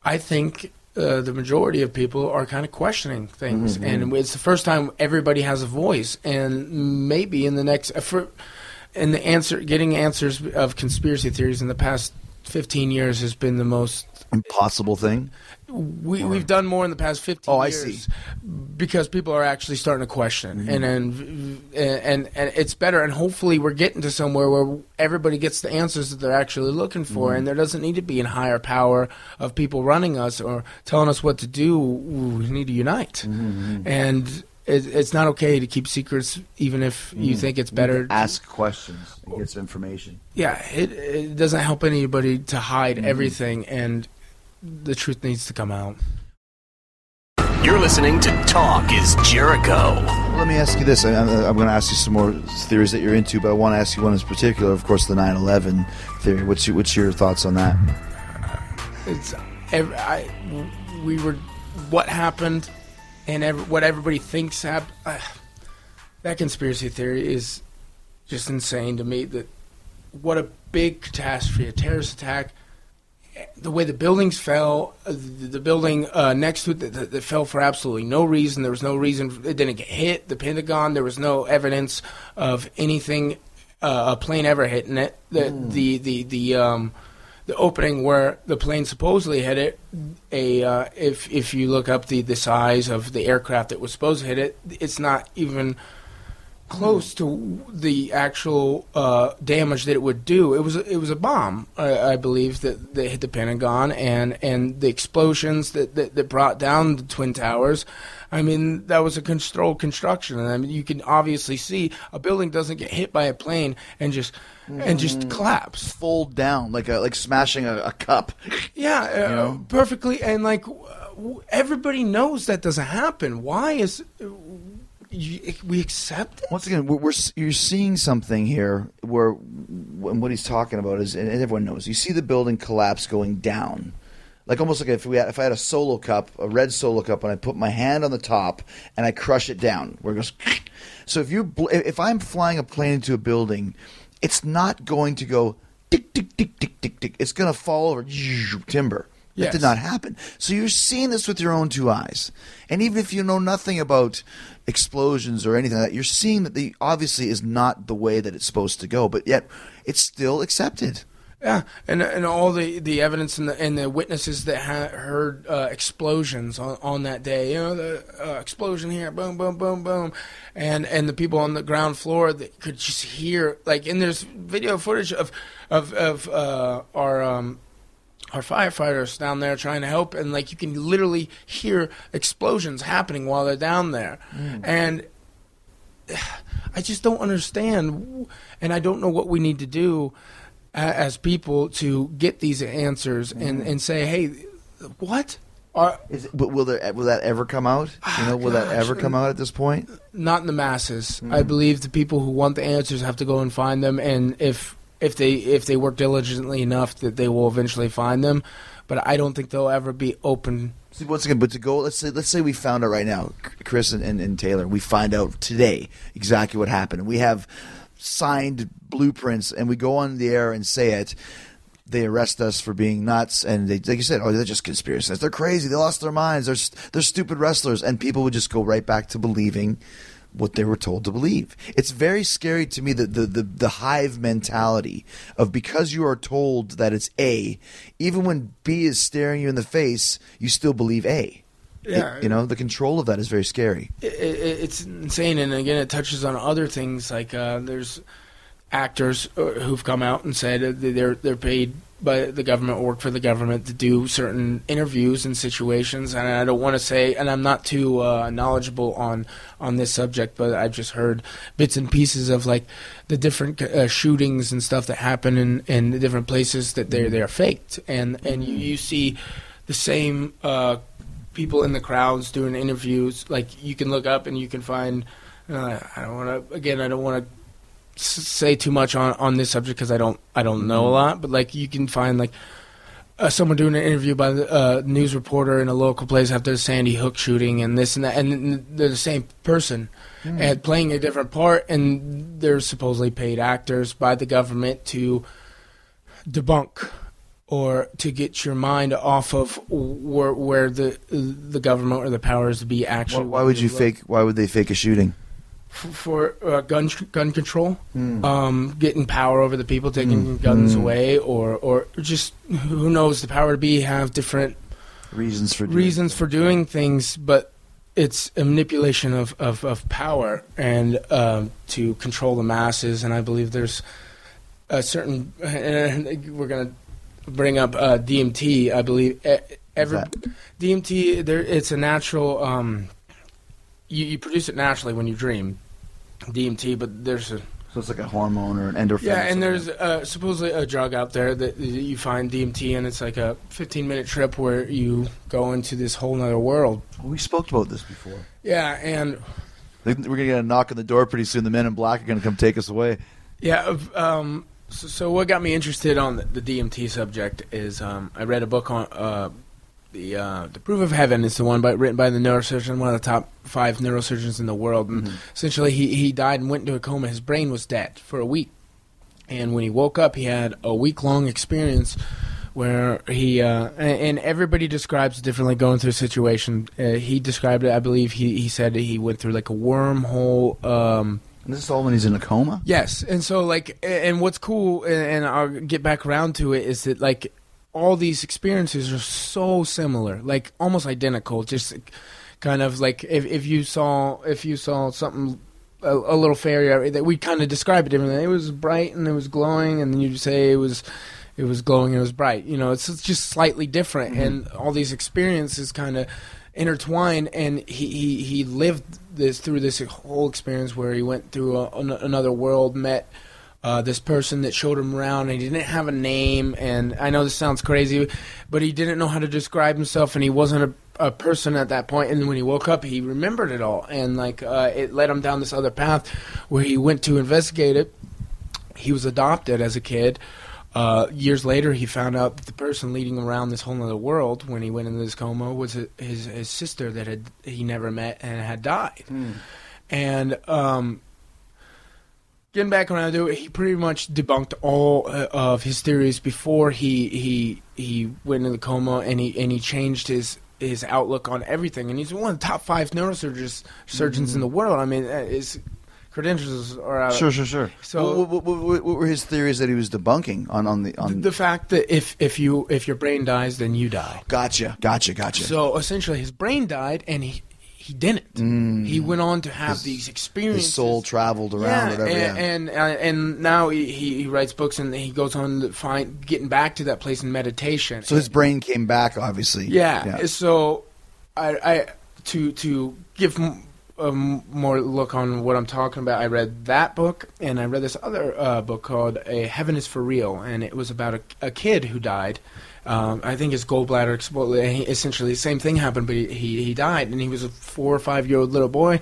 I think. Uh, the majority of people are kind of questioning things, and it's the first time everybody has a voice. And maybe in the next, uh, for, and the answer, getting answers of conspiracy theories in the past fifteen years has been the most Impossible thing. we, we've done more in the past 15 Oh, I years see. because people are actually starting to question Mm-hmm. and, and and and it's better and hopefully we're getting to somewhere where everybody gets the answers that they're actually looking for Mm-hmm. and there doesn't need to be a higher power of people running us or telling us what to do we need to unite Mm-hmm. and it, it's not okay to keep secrets even if you Mm. think it's better Ask questions and get some information. yeah it, it doesn't help anybody to hide Mm-hmm. everything and the truth needs to come out You're listening to Talk is Jericho. Let me ask you this. I, I'm, I'm going to ask you some more theories that you're into, but I want to ask you one in particular. Of course, the 9/11 theory. What's your, what's your thoughts on that? it's ev I, we were what happened and ev- what everybody thinks happened uh, that conspiracy theory is just insane to me that what a big catastrophe a terrorist attack the way the buildings fell uh, the, the building uh, next to it that, that, that fell for absolutely no reason. There was no reason it didn't get hit the pentagon there was no evidence of anything uh, a plane ever hitting it. The the the the um the opening where the plane supposedly hit it, a uh, if if you look up the, the size of the aircraft that was supposed to hit it, it's not even close to the actual uh, damage that it would do. It was it was a bomb, I, I believe, that, that hit the Pentagon, and, and the explosions that, that, that brought down the twin towers. I mean, that was a controlled construction, and I mean, you can obviously see a building doesn't get hit by a plane and just and just collapse. Fold down like a like smashing a, a cup. Yeah, uh, know? perfectly. And like, w- everybody knows that doesn't happen. Why is you, we accept it? Once again, we're, we're you're seeing something here where when what he's talking about is, and everyone knows, you see the building collapse going down, like almost like if we had, if I had a solo cup, a red solo cup, and I put my hand on the top and I crush it down, where it goes. <laughs> So if you bl- if I'm flying a plane into a building, it's not going to go tick tick tick tick tick tick. It's going to fall over timber. That Yes. did not happen. So you're seeing this with your own two eyes. And even if you know nothing about explosions or anything like that, you're seeing that the obviously is not the way that it's supposed to go, but yet it's still accepted. Yeah, and and all the, the evidence and the and the witnesses that ha- heard uh, explosions on, on that day, you know, the uh, explosion here, boom, boom, boom, boom, and and the people on the ground floor that could just hear like, and there's video footage of of of uh, our um, our firefighters down there trying to help, and like you can literally hear explosions happening while they're down there, and <sighs> I just don't understand, and I don't know what we need to do as people to get these answers and, and say, hey, what? Are, Is it, but will there will that ever come out? You know, will that ever come out at this point? not in the masses. Hmm. I believe the people who want the answers have to go and find them, and if if they if they work diligently enough, that they will eventually find them. But I don't think they'll ever be open. See, once again, but to go, let's say, let's say we found out right now, Chris and, and, and Taylor, we find out today exactly what happened. and We have signed blueprints, and we go on the air and say it. They arrest us for being nuts, and they, like you said, oh, they're just conspiracists. They're crazy. They lost their minds. They're they're stupid wrestlers, and people would just go right back to believing what they were told to believe. It's very scary to me that the, the, the hive mentality of because you are told that it's A, even when B is staring you in the face, you still believe A. It- you know, the control of that is very scary. It, it, it's insane, and again, it touches on other things. Like uh, there's actors uh, who've come out and said they're they're paid by the government, or work for the government to do certain interviews and situations. And I don't want to say, and I'm not too uh, knowledgeable on on this subject, but I've just heard bits and pieces of like the different uh, shootings and stuff that happen in in the different places that they're they're faked, and and you, you see the same. Uh, people in the crowds doing interviews. Like you can look up and you can find. Uh, I don't want to. Again, I don't want to say too much on on this subject because I don't I don't know a lot. But like you can find like. Uh, someone doing an interview by a uh, news reporter in a local place after the Sandy Hook shooting, and this and that, and they're the same person, and playing a different part, and they're supposedly paid actors by the government to debunk or to get your mind off of where where the the government or the powers to be actually. why would you fake? Why would they fake a shooting? for uh, gun gun control, Hmm. um, getting power over the people, taking guns away, or or just who knows the power to be have different Reasons for doing reasons for doing things, but it's a manipulation of, of, of power and um, to control the masses. And I believe there's a certain. And <laughs> we're gonna bring up uh, DMT. I believe every? DMT. There, it's a natural. Um, you, you produce it naturally when you dream. DMT, but there's a So it's like a hormone or an endorphin. yeah, and there's uh, supposedly a drug out there that you find DMT, and it's like a 15 minute trip where you go into this whole other world. we spoke about this before. Yeah, and We're gonna get a knock on the door pretty soon. The men in black are gonna come take us away. yeah, um, so, so what got me interested on the, the DMT subject is um, I read a book on uh, the uh, the Proof of Heaven. is the one by, written by the neurosurgeon, one of the top five neurosurgeons in the world. And essentially, he he died and went into a coma. His brain was dead for a week, and when he woke up, he had a week long experience where he uh, and, everybody describes it differently going through a situation. Uh, he described it, I believe. He he said he went through like a wormhole. Um, And this is all when he's in a coma. Yes, and so like, and what's cool, and, I'll get back around to it, is that like all these experiences are so similar, like almost identical. Just kind of like if if you saw if you saw something. A, a little fairy uh, that we kind of describe it differently. It was bright and it was glowing, and then you say it was, it was glowing and it was bright. You know, it's, it's just slightly different, mm-hmm. and all these experiences kind of intertwined. And he, he he lived this through this whole experience where he went through a, an, another world, met uh, this person that showed him around, and he didn't have a name. And I know this sounds crazy, but he didn't know how to describe himself, and he wasn't a, a person at that point. And when he woke up, he remembered it all, and like uh, it led him down this other path where he went to investigate it. He was adopted as a kid. Uh, years later, he found out that the person leading around this whole other world when he went into this coma was his his sister that had he never met and had died. And um, getting back around to it, he pretty much debunked all uh, of his theories before he he he went into the coma, and he and he changed his his outlook on everything. And he's one of the top five neurosurgeons surgeons in the world. I mean, his credentials are out. Sure, sure, sure. So- what, what, what, what were his theories that he was debunking on on the on? the fact that if if you if your brain dies, then you die. gotcha, gotcha, gotcha. So essentially, his brain died, and he he didn't. He went on to have these experiences. his soul traveled around, yeah, whatever. and yeah. and, uh, and now he, he he writes books and he goes on to find getting back to that place in meditation. so his brain came back, obviously. yeah, So I I to to give a more look on what I'm talking about, I read that book, and I read this other uh, book called "A Heaven Is for Real," and it was about a, a kid who died. Um, I think his gallbladder exploded. Essentially, the same thing happened, but he, he he died, and he was a four or five year old little boy,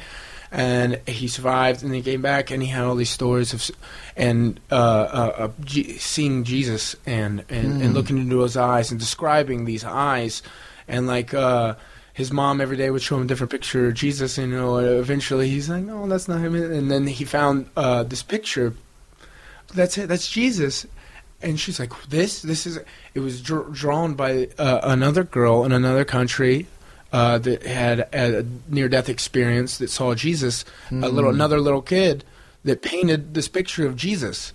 and he survived, and he came back, and he had all these stories of, and uh, uh, G- seeing Jesus and and, and looking into his eyes and describing these eyes, and like. Uh, his mom every day would show him a different picture of Jesus, and you know, eventually he's like, "No, that's not him." And then he found uh, this picture. That's it. That's Jesus. And she's like, "This, this is." It was dr- drawn by uh, another girl in another country uh, that had a near-death experience that saw Jesus. A little, another little kid that painted this picture of Jesus,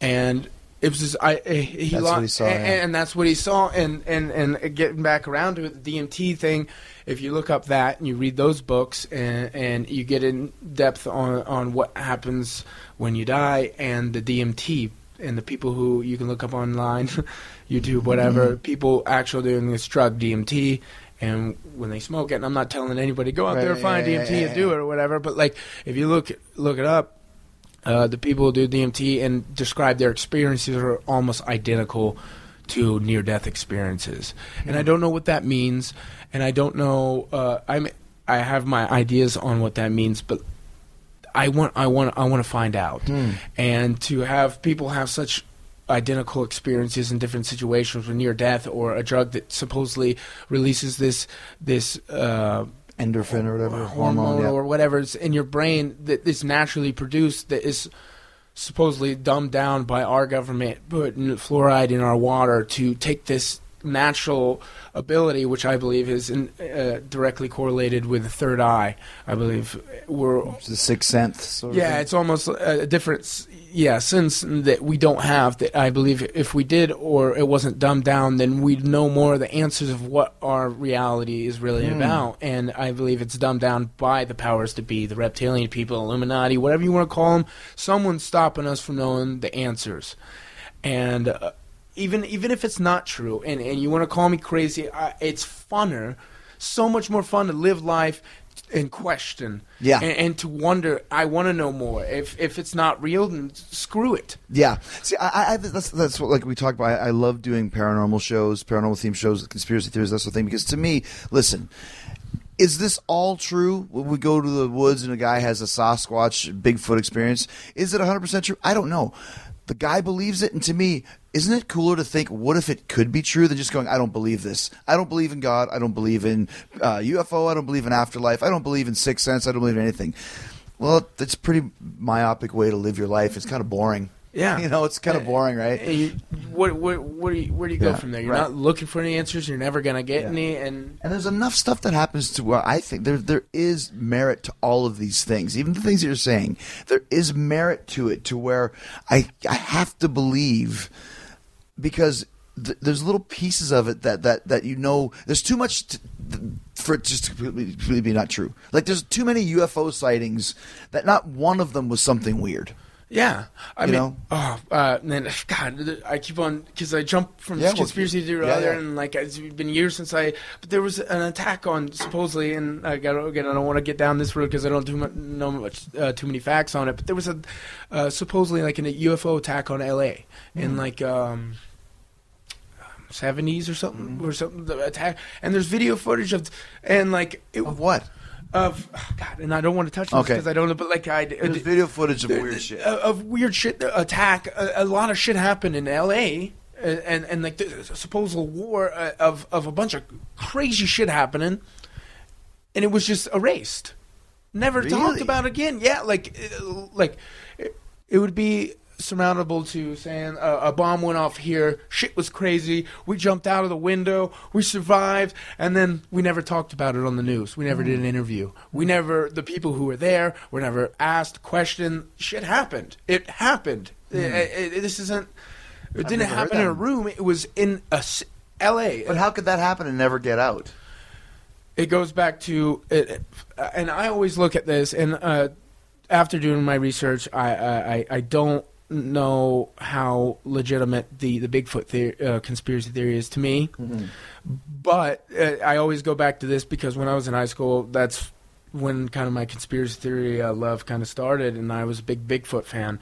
and it was just I. eh, He That's lo- what he saw, and, yeah. and that's what he saw. And and and getting back around to it, the DMT thing. If you look up that and you read those books and and you get in depth on on what happens when you die and the DMT and the people who you can look up online, <laughs> YouTube, whatever, Mm-hmm. people actually doing this drug DMT. And when they smoke it, and I'm not telling anybody go out there and find yeah, DMT yeah, and do it or whatever. But like, if you look look it up, uh, the people who do DMT and describe their experiences are almost identical to near death experiences. And I don't know what that means, and I don't know. Uh, I'm I have my ideas on what that means, but I want I want I want to find out, and to have people have such identical experiences in different situations with near death or a drug that supposedly releases this this uh, Endorphin or whatever hormone, hormone. yeah. or whatever is in your brain that is naturally produced that is supposedly dumbed down by our government putting fluoride in our water to take this natural ability which i believe is in, uh, directly correlated with the third eye i believe we're It's the sixth sense. Yeah, it's almost a different, yeah, sense that we don't have. That I believe if we did, or it wasn't dumbed down, then we'd know more of the answers of what our reality is really Hmm. about. And I believe it's dumbed down by the powers to be, the reptilian people, Illuminati, whatever you want to call them. Someone's stopping us from knowing the answers. And uh, even even if it's not true, and, and you want to call me crazy, I, it's funner, so much more fun to live life and question Yeah. and, and to wonder i want to know more if if it's not real then screw it Yeah. See, I, I that's that's what like we talked about. I, I love doing paranormal shows, paranormal theme shows, conspiracy theories, that sort of thing. Because to me, listen, is this all true? When we go to the woods and a guy has a Sasquatch Bigfoot experience, is it 100 percent true? I don't know. The guy believes it, and to me, isn't it cooler to think, what if it could be true than just going, I don't believe this. I don't believe in God. I don't believe in uh, UFO. I don't believe in afterlife. I don't believe in sixth sense. I don't believe in anything. Well, that's a pretty myopic way to live your life. It's kind of boring. Yeah. <laughs> You know, it's kind of boring, right? You, what, what, what do you, where do you go Yeah, from there you're right. not looking for any answers you're never going to get Yeah. any and And there's enough stuff that happens to where I think there there is merit to all of these things, even the things that you're saying. There is merit to it, to where I I have to believe because th- there's little pieces of it that that that you know. There's too much. To, th- for it just to completely, be not true. Like there's too many UFO sightings that not one of them was something weird. yeah i You mean know? oh uh and then <sighs> god i keep on because i jump from Yeah, well, conspiracy theory to yeah, other yeah. and like it's been years since i but there was an attack on supposedly and i got again i don't want to get down this road because i don't too much, know much uh, too many facts on it but there was a uh, supposedly like an, a ufo attack on la Mm. in like um 70s or something or something the attack and there's video footage of and like it, Of what? of oh, <sighs> god and i don't want to touch this Okay. because i don't know but like i There's video footage of weird shit. uh, of weird shit uh, attack a, a lot of shit happened in L.A. uh, and and like the supposed war uh, of of a bunch of crazy shit happening, and it was just erased, never talked about again. Yeah, like like it, it would be surmountable to saying uh, a bomb went off here, shit was crazy, we jumped out of the window, we survived, and then we never talked about it on the news. We never did an interview. We never, the people who were there were never asked, questioned. Shit happened. It happened. It- it- it- this isn't. It didn't happen in a room. It was in a, L.A. But how could that happen and never get out? it goes back to it, and I always look at this and uh, after doing my research, I, I- I don't know how legitimate the the Bigfoot theory, uh, conspiracy theory is to me, but uh, I always go back to this because when I was in high school, that's when kind of my conspiracy theory uh, love kind of started, and I was a big Bigfoot fan.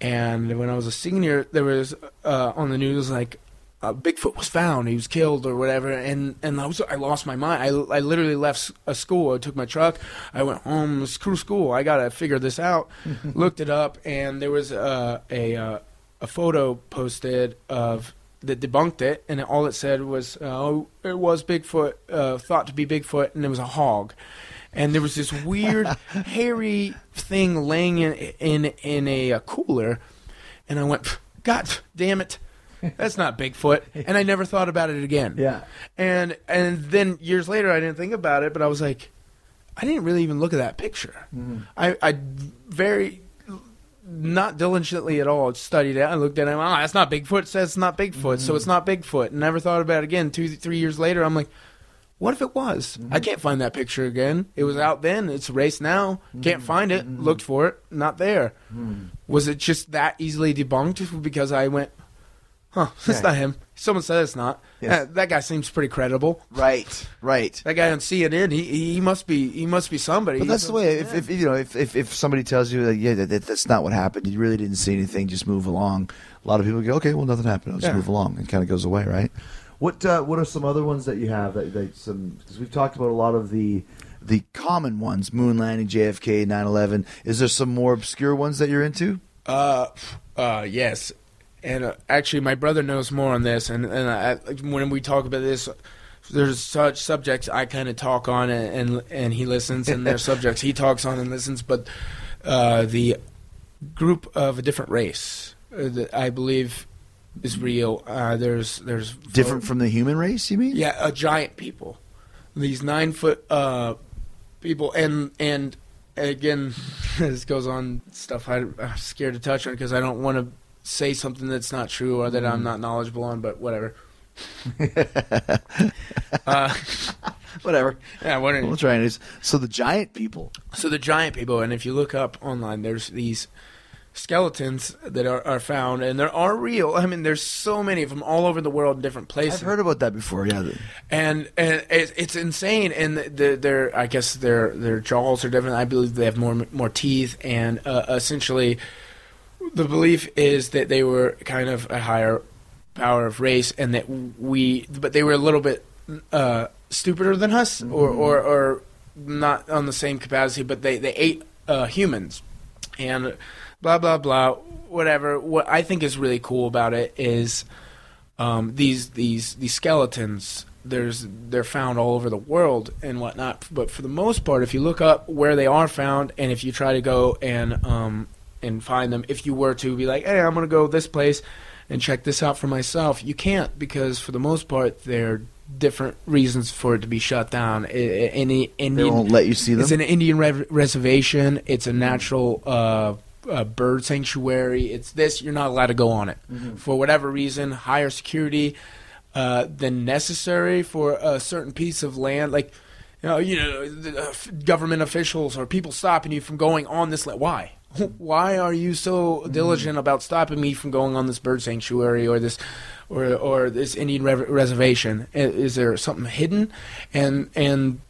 And when I was a senior, there was uh, on the news like uh, Bigfoot was found, he was killed or whatever, and and I was I lost my mind. I, I literally left a school. I took my truck. I went home. Screw school. I gotta figure this out. <laughs> Looked it up, and there was uh, a uh, a photo posted of that debunked it, and all it said was, "Oh, it was Bigfoot, uh, thought to be Bigfoot, and it was a hog." And there was this weird, <laughs> hairy thing laying in in in a, uh cooler, and I went, "Pff, "God damn it, that's not Bigfoot!" And I never thought about it again. Yeah. And and then years later, I didn't think about it, but I was like, I didn't really even look at that picture. Mm-hmm. I, I very not diligently at all studied it. I looked at it. Oh, that's not Bigfoot. It says it's not Bigfoot, so mm-hmm. it's not Bigfoot. And never thought about it again. Two, three years later, I'm like, what if it was? Mm-hmm. I can't find that picture again. It was out then. It's erased now. Can't find it. Looked for it. Not there. Was it just that easily debunked because I went, huh? <laughs> It's Yeah. not him. Someone said it's not. Uh, that guy seems pretty credible. Right, right. That guy on CNN, he he must be he must be somebody. But that's the way. If, if you know, if, if if somebody tells you that yeah, that, that, that's not what happened, you really didn't see anything, just move along. A lot of people go, okay, well, nothing happened. I'll just Yeah. move along. It kind of goes away, right? What uh, What are some other ones that you have that, that some? Because we've talked about a lot of the. The common ones: moon landing, JFK, 9/11. Is there some more obscure ones that you're into? Uh, uh, yes. And uh, actually, my brother knows more on this. And and I, when we talk about this, there's such subjects I kind of talk on, and, and and he listens, and there's <laughs> subjects he talks on and listens. But uh, the group of a different race uh, that I believe is real. Uh, there's there's Different from the human race, you mean? Yeah, a giant people. These nine foot uh, people, and and again, <laughs> this goes on stuff I, I'm scared to touch on because I don't want to say something that's not true or that I'm not knowledgeable on. But whatever. <laughs> uh, Whatever. yeah, what We'll try and so the giant people. So the giant people, and if you look up online, there's these skeletons that are, are found, and there are real. I mean, there's so many of them all over the world in different places. I've heard about that before. Yeah. and and it, it's insane. And the, their I guess their their jaws are different. I believe they have more more teeth, and uh, essentially, the belief is that they were kind of a higher power of race, and that we, but they were a little bit uh, stupider than us, or, or or not on the same capacity, but they they ate uh, humans, and blah blah blah, whatever. What I think is really cool about it is um, these these these skeletons there's they're found all over the world and whatnot. But for the most part if you look up where they are found and if you try to go and um and find them if you were to be like hey i'm gonna go this place and check this out for myself you can't because for the most part there are different reasons for it to be shut down any They Indian won't let you see them. it's an Indian re- reservation. It's a natural uh, uh, bird sanctuary. It's this. You're not allowed to go on it for whatever reason. Higher security uh, than necessary for a certain piece of land, like. You know, you know, uh, government officials or people stopping you from going on this land. Why? Why are you so diligent about stopping me from going on this bird sanctuary or this, or or this Indian re- reservation? Is there something hidden? And and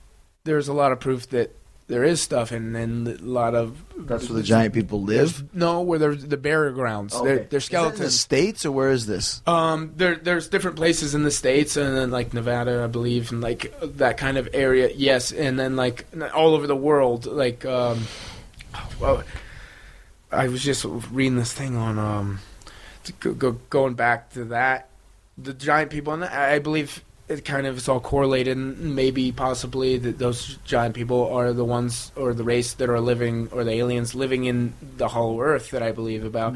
there's a lot of proof that there is stuff and then a lot of That's where the giant people live. no where there's the burial grounds Okay. they're, they're in the skeletons states or where is this? um there there's different places in the states and then like nevada i believe and like that kind of area yes and then like all over the world like um well i was just reading this thing on um go, go, going back to that. The giant people and i believe it kind of is all correlated and maybe possibly that those giant people are the ones or the race that are living or the aliens living in the hollow earth that i believe about.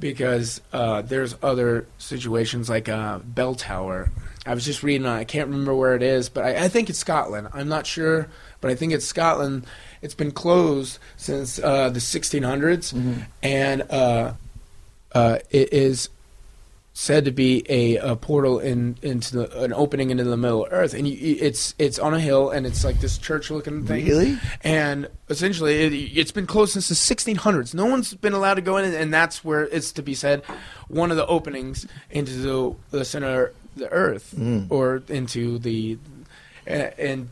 Because uh, there's other situations like uh, bell tower. I was just reading on i can't remember where it is but I, I think it's scotland. I'm not sure but i think it's scotland it's been closed since uh, the 1600s and uh, uh, it is said to be a, a portal in into the, an opening into the middle of Earth, and you, it's it's on a hill, and it's like this church-looking thing. Really? And essentially, it, it's been closed since the 1600s. No one's been allowed to go in, and that's where it's to be said one of the openings into the, the center of the Earth, or into the and. and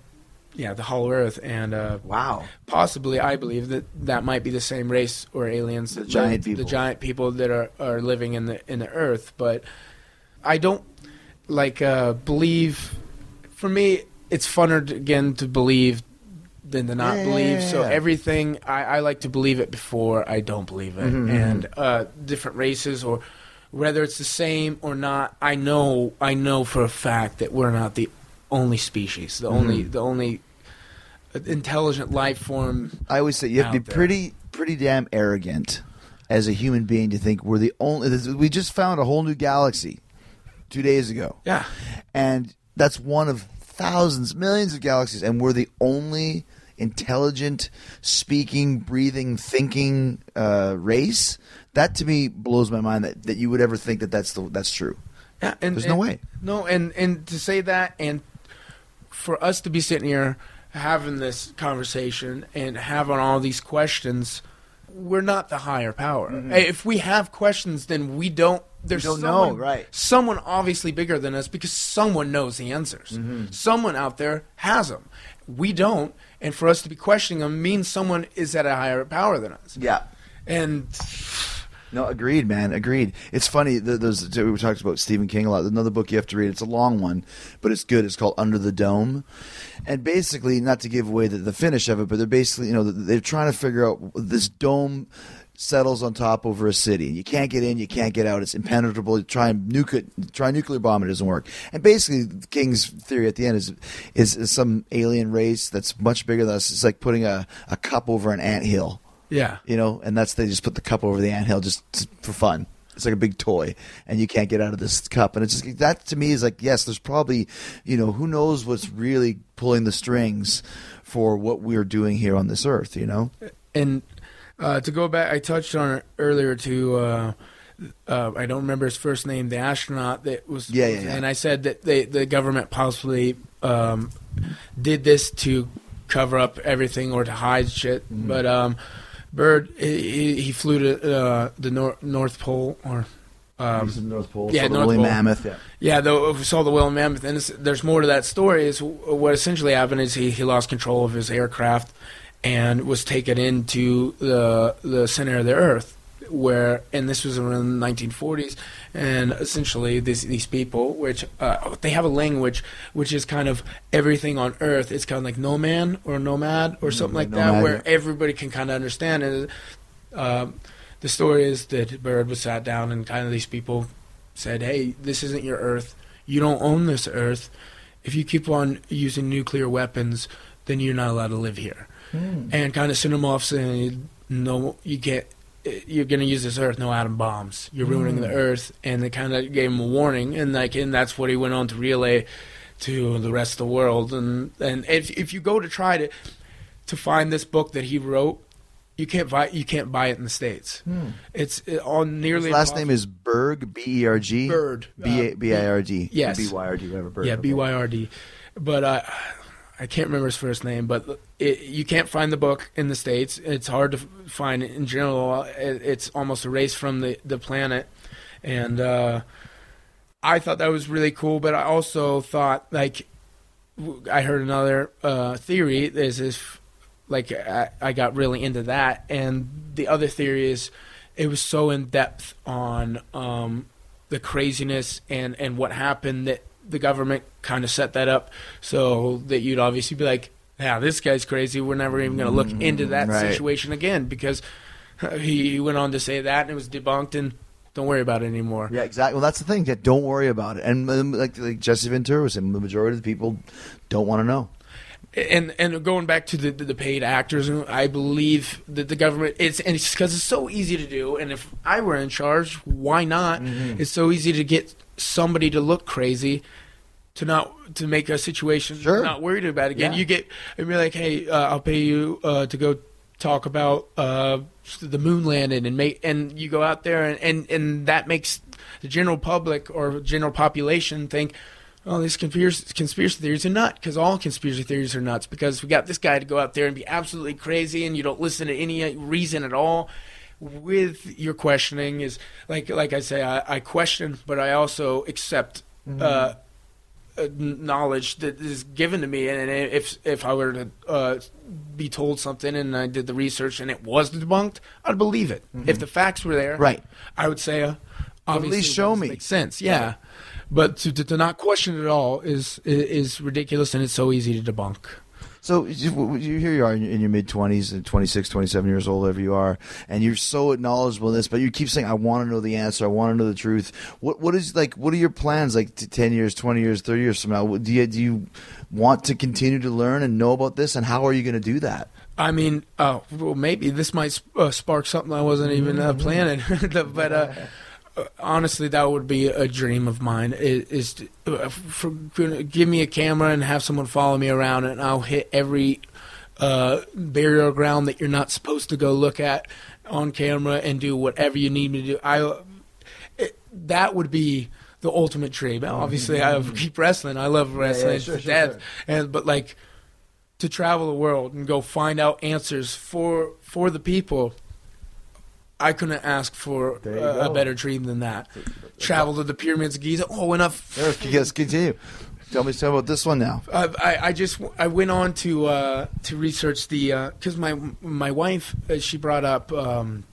yeah, the Hollow Earth, and uh, Wow. possibly I believe that that might be the same race or aliens, The giant live- people. the giant people that are, are living in the in the Earth. But I don't like uh, believe. For me, it's funner to, again to believe than to not Yeah, believe. yeah, so yeah. everything I, I like to believe it before I don't believe it, Mm-hmm, and uh, different races or whether it's the same or not. I know I know for a fact that we're not the only species, the only Mm-hmm. the only intelligent life form. I always say you have to be there. pretty, pretty damn arrogant as a human being to think we're the only. We just found a whole new galaxy two days ago, Yeah, and that's one of thousands, millions of galaxies, and we're the only intelligent, speaking, breathing, thinking uh, race. That to me blows my mind that, that you would ever think that that's the that's true. yeah. And, There's no way. No, and and to say that, and for us to be sitting here having this conversation and having all these questions, we're not the higher power. Hey, If we have questions, then we don't. There's Mm-hmm. don't someone, know, right. Someone obviously bigger than us because someone knows the answers. Mm-hmm. Someone out there has them. We don't, and for us to be questioning them means someone is at a higher power than us. Yeah. And No, agreed, man. Agreed. It's funny. th- Those we talked about Stephen King a lot. Another book you have to read. It's a long one, but it's good. It's called Under the Dome, and basically, not to give away the, the finish of it, but they're basically, you know, they're trying to figure out this dome settles on top over a city. You can't get in, you can't get out. It's impenetrable. You try and nuke try nuclear bomb, it doesn't work. And basically, King's theory at the end is is, is some alien race that's much bigger than us. It's like putting a, a cup over an anthill yeah, you know, and that's they just put the cup over the anthill just for fun. It's like a big toy, and you can't get out of this cup. And it's just that to me is like, yes, there's probably, you know, who knows what's really pulling the strings for what we're doing here on this earth. You know, and uh, to go back, I touched on it earlier to. Uh, uh, I don't remember his first name. The astronaut that was, Yeah, yeah, yeah. and I said that they, the government possibly um, did this to cover up everything or to hide shit. Mm-hmm. But um, Byrd, he, he flew to uh, the nor- North Pole, or um, the North Pole. yeah, the North Pole. mammoth. Yeah. Yeah, though we saw the Woolly Mammoth, and there's more to that story. Is what essentially happened is he, he lost control of his aircraft and was taken into the the center of the Earth, where and this was around the 1940s, and essentially these these people, which uh, they have a language which is kind of everything on Earth. It's kind of like no man or nomad or something like that, where yeah. everybody can kind of understand it. Um, the story is that Byrd was sat down and kind of these people said, "Hey, this isn't your Earth. You don't own this Earth. If you keep on using nuclear weapons, then you're not allowed to live here." And kind of sent them off saying, "No, you can't. You're going to use this Earth. No atom bombs. You're ruining the Earth." And they kind of gave him a warning, and like, and that's what he went on to relay to the rest of the world. And and if if you go to try to to find this book that he wrote. You can't buy. You can't buy it in the states. It's uh, on nearly. His last name is Berg. B e r g. Bird. B a Uh, b i r d. Yes. B Y R D, whatever. Bird. Yeah, B Y R D. But uh, I can't remember his first name. But it, you can't find the book in the states. It's hard to find in general. It, it's almost erased from the the planet. And uh, I thought that was really cool. But I also thought like I heard another uh, theory is if like I, I got really into that, and the other theory is it was so in depth on um, the craziness and and what happened that the government kind of set that up so that you'd obviously be like, yeah, this guy's crazy. We're never even going to look into that right. situation again because he, he went on to say that and it was debunked and don't worry about it anymore. Yeah, exactly. Well, that's the thing. That don't worry about it. And um, like like Jesse Ventura was saying, the majority of the people don't want to know. and and going back to the the paid actors, I believe that the government it's and it's because it's so easy to do. And if I were in charge, why not? Mm-hmm. It's so easy to get somebody to look crazy. To not to make a situation Sure. not worried about again. Yeah. You get and be like, hey, uh, I'll pay you uh, to go talk about uh, the moon landing and make and you go out there and, and and that makes the general public or general population think oh these conspiracy, conspiracy theories are nuts because all conspiracy theories are nuts because we got this guy to go out there and be absolutely crazy and you don't listen to any reason at all with your questioning is like like i say i, I question but i also accept uh, uh, n- knowledge that is given to me, and if if I were to uh, be told something and I did the research and it was debunked, I'd believe it. If the facts were there, Mm-hmm. Right. I would say, uh, obviously, least show me. Make sense, yeah. But to, to, to not question it at all is is ridiculous, and it's so easy to debunk. So you, here you are in your, mid twenties, 26, 27 years old, whatever you are, and you're so knowledgeable in this, but you keep saying, "I want to know the answer. I want to know the truth." What what is like? What are your plans? Like t- ten years, twenty years, thirty years from now? Do you do you want to continue to learn and know about this? And how are you going to do that? I mean, uh, well, maybe this might uh, spark something I wasn't even uh, planning. <laughs> but uh, honestly, that would be a dream of mine. Is, is to, uh, for, give me a camera and have someone follow me around, and I'll hit every uh, burial ground that you're not supposed to go look at on camera and do whatever you need me to do. I it, that would be the ultimate dream. Obviously, I keep wrestling. I love wrestling sure, to sure, death, sure. and but like to travel the world and go find out answers for for the people. I couldn't ask for a, a better dream than that. Travel to the pyramids of Giza. Oh, enough. Yes, continue. Tell me something about this one now. I, I, I just I went on to uh, to research the because my my wife uh, she brought up um,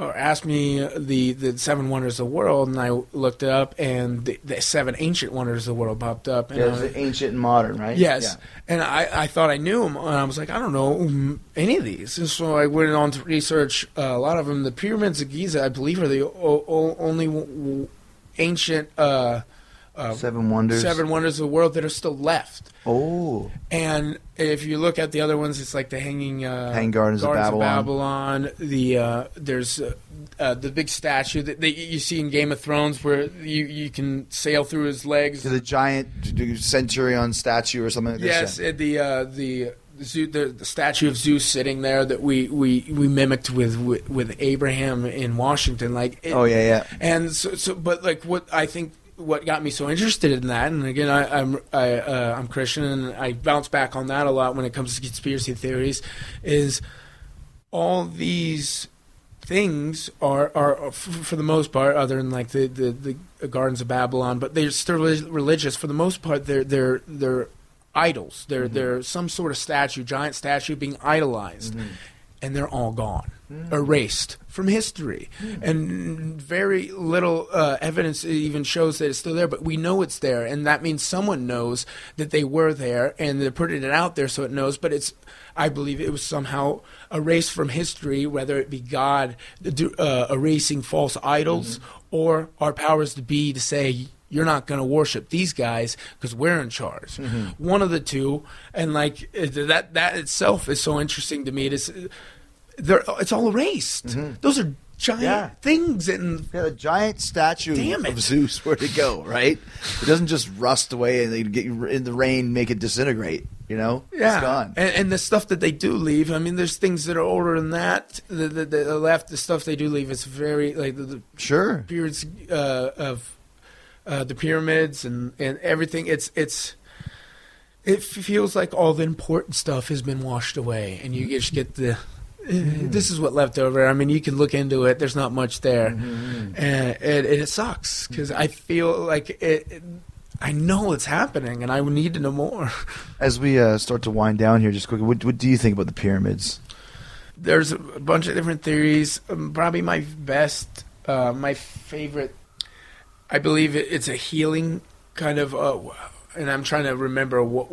or asked me the the seven wonders of the world and I looked it up and the, the seven ancient wonders of the world popped up and Yeah, I there's was- the ancient and modern, right? Yes, and I, I thought I knew them, and I was like, I don't know mm, any of these. And so I went on to research uh, a lot of them. The pyramids of Giza, I believe, are the o- o- only w- w- ancient uh, Yeah. Seven wonders. seven wonders of the world that are still left. Oh, And if you look at the other ones, it's like the hanging uh, Hanging Gardens of Babylon. Babylon. The uh, there's uh, uh, the big statue that, that you see in Game of Thrones, where you you can sail through his legs. the giant centurion statue or something like Yes, this. uh, the uh, the the, the statue of Zeus sitting there that we, we, we mimicked with, with with Abraham in Washington, like it- Oh yeah, yeah. and so, so but like what I think what got me so interested in that, and again I, I'm I, uh, I'm Christian and I bounce back on that a lot when it comes to conspiracy theories, is all these things are are f- for the most part, other than like the, the, the Gardens of Babylon, but they're still religious. For the most part, they're they're they're idols. They're they're some sort of statue, giant statue being idolized, and they're all gone, erased from history, and very little uh, evidence even shows that it's still there. But we know it's there, and that means someone knows that they were there, and they're putting it out there so it knows. But it's I believe it was somehow erased from history, whether it be God uh, erasing false idols or our powers to be to say you're not going to worship these guys because we're in charge. One of the two, and like it- that that itself is so interesting to me. It is, they're, it's all erased. Those are giant Yeah. things, and Yeah, the giant statue Damn it. of Zeus. where to go? Right? It doesn't just rust away and they get in the rain, make it disintegrate. You know, Yeah, it's gone. And, and the stuff that they do leave. I mean, there's things that are older than that. The, the, the left, the stuff they do leave is very like the, the Sure. periods uh, of uh, the pyramids and, and everything. It's it's it feels like all the important stuff has been washed away, and you just get the. Eh, This is what left over. I mean, you can look into it. There's not much there, and, and, and it sucks because I feel like it, it. I know it's happening, and I need to know more. <laughs> As we uh, start to wind down here, just quickly, what, what do you think about the pyramids? there's a bunch of different theories. Um, probably my best, uh, my favorite. I believe it, it's a healing kind of, uh, and I'm trying to remember what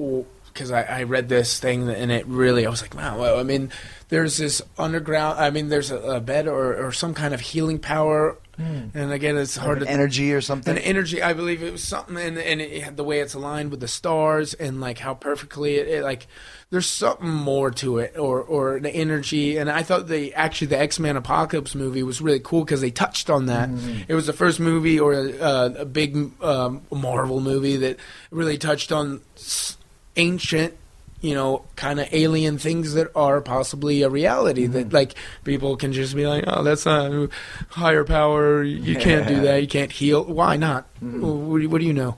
because I, I read this thing and it really I was like, wow. Well, I mean, there's this underground. I mean, there's a, a bed or, or some kind of healing power. And again, it's hard to Energy or something? an energy. I believe it was something, and, and it had the way it's aligned with the stars, and like how perfectly it, it like. There's something more to it, or or the energy. And I thought the actually the X Men Apocalypse movie was really cool because they touched on that. It was the first movie or a, uh, a big um, Marvel movie that really touched on s- ancient you know, kind of alien things that are possibly a reality that like people can just be like, oh, that's not a higher power. You can't do that. You can't heal. Why not? Well, What, do- what do you know?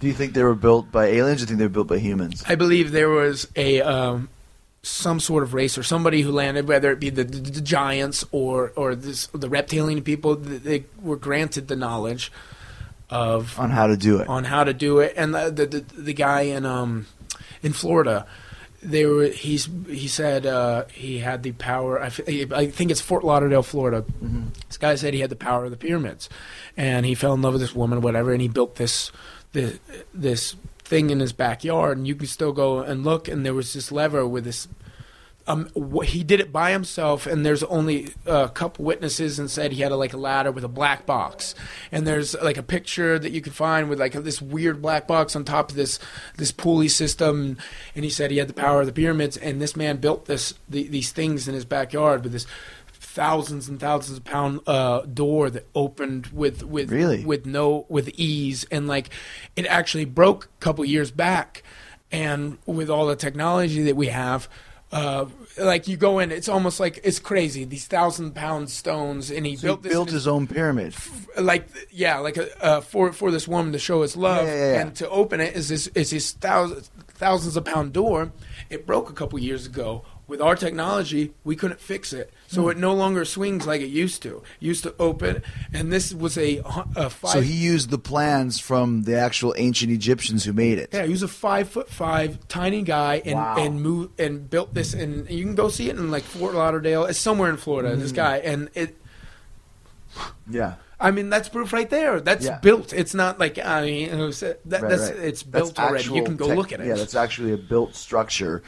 do you think they were built by aliens or do you think they were built by humans? I believe there was a um, some sort of race or somebody who landed, whether it be the, the, the giants or or this, the reptilian people. th- They were granted the knowledge of on how to do it. on how to do it. And the the, the, the guy in um in Florida, they were he's he said uh, he had the power. I, f- I think it's Fort Lauderdale, Florida. This guy said he had the power of the pyramids, and he fell in love with this woman, whatever, and he built this this this thing in his backyard, and you can still go and look. And there was this lever with this um, wh- he did it by himself, and there's only a couple witnesses, and said he had a, like a ladder with a black box, and there's like a picture that you can find with like this weird black box on top of this this pulley system, and he said he had the power of the pyramids, and this man built this the, these things in his backyard with this thousands and thousands of pound uh, door that opened with with Really? with no with ease, and like it actually broke a couple years back, and with all the technology that we have uh, like you go in, it's almost like it's crazy. These thousand pound stones, and he So built he this built his own pyramid. like yeah, like a, uh, for for this woman to show his love Yeah, yeah, yeah. and to open it is this is his thousands thousands of pound door. It broke a couple years ago. With our technology, we couldn't fix it, so it no longer swings like it used to. It used to open, and this was a, a five. So he used the plans from the actual ancient Egyptians who made it. Yeah, he was a five foot five tiny guy and Wow. and moved and built this and you can go see it in like Fort Lauderdale. It's somewhere in Florida. Mm-hmm. This guy and it. Yeah. I mean, that's proof right there. That's Yeah. built. It's not like I mean, it was, that, Right, that's right. it's That's built already. You can go tech- look at it. Yeah, that's actually a built structure.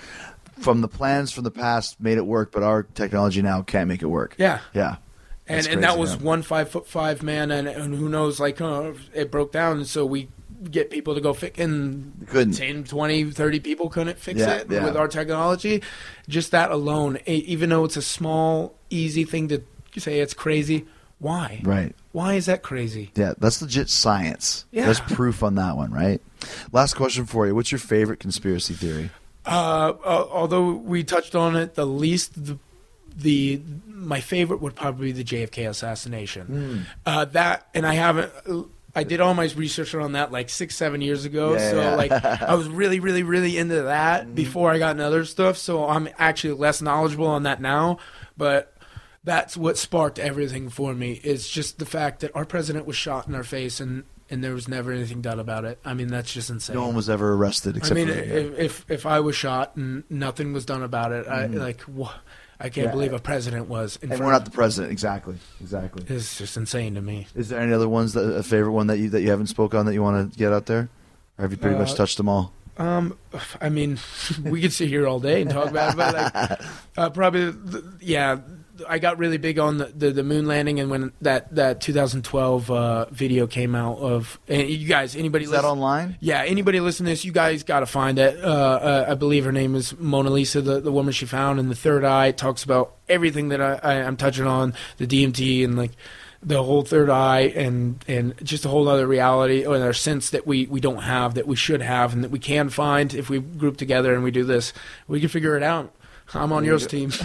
From the plans from the past made it work, but our technology now can't make it work. yeah. Yeah. And That's and that was yeah. one five foot five man, and, and who knows, like uh, it broke down, and so we get people to go fix, and Couldn't. 10, 20, 30 people couldn't fix Yeah, it yeah. with our technology. Just that alone, even though it's a small, easy thing to say it's crazy, why? Right. Why is that crazy? Yeah, that's legit science. Yeah. There's proof on that one, right? Last question for you. What's your favorite conspiracy theory? Uh, although we touched on it, the least the, the my favorite would probably be the JFK assassination. Uh, that and I haven't. I did all my research on that like six, seven years ago. Yeah, so yeah. like I was really, really, really into that before I got into other stuff. So I'm actually less knowledgeable on that now. But that's what sparked everything for me. Is just the fact that our president was shot in our face and and there was never anything done about it. I mean, that's just insane. No one was ever arrested I except mean, for if, if if I was shot and nothing was done about it, I like wha- I can't Yeah. believe a president was. In and we're not the president. Exactly. Exactly. It's just insane to me. Is there any other ones that a favorite one that you that you haven't spoke on that you want to get out there? Or have you pretty much Uh, touched them all? Um, I mean, <laughs> we could sit here all day and talk about it, but like, <laughs> uh, probably, yeah. I got really big on the, the, the moon landing, and when that, that 2012 uh, video came out of, and you guys, anybody Is that online? Yeah, anybody listening to this, you guys got to find it. Uh, uh, I believe her name is Mona Lisa, the, the woman she found in the third eye. Talks about everything that I, I, I'm touching on, the DMT and like the whole third eye and, and just a whole other reality or a sense that we, we don't have, that we should have, and that we can find if we group together and we do this. We can figure it out. I'm on yours team. <laughs>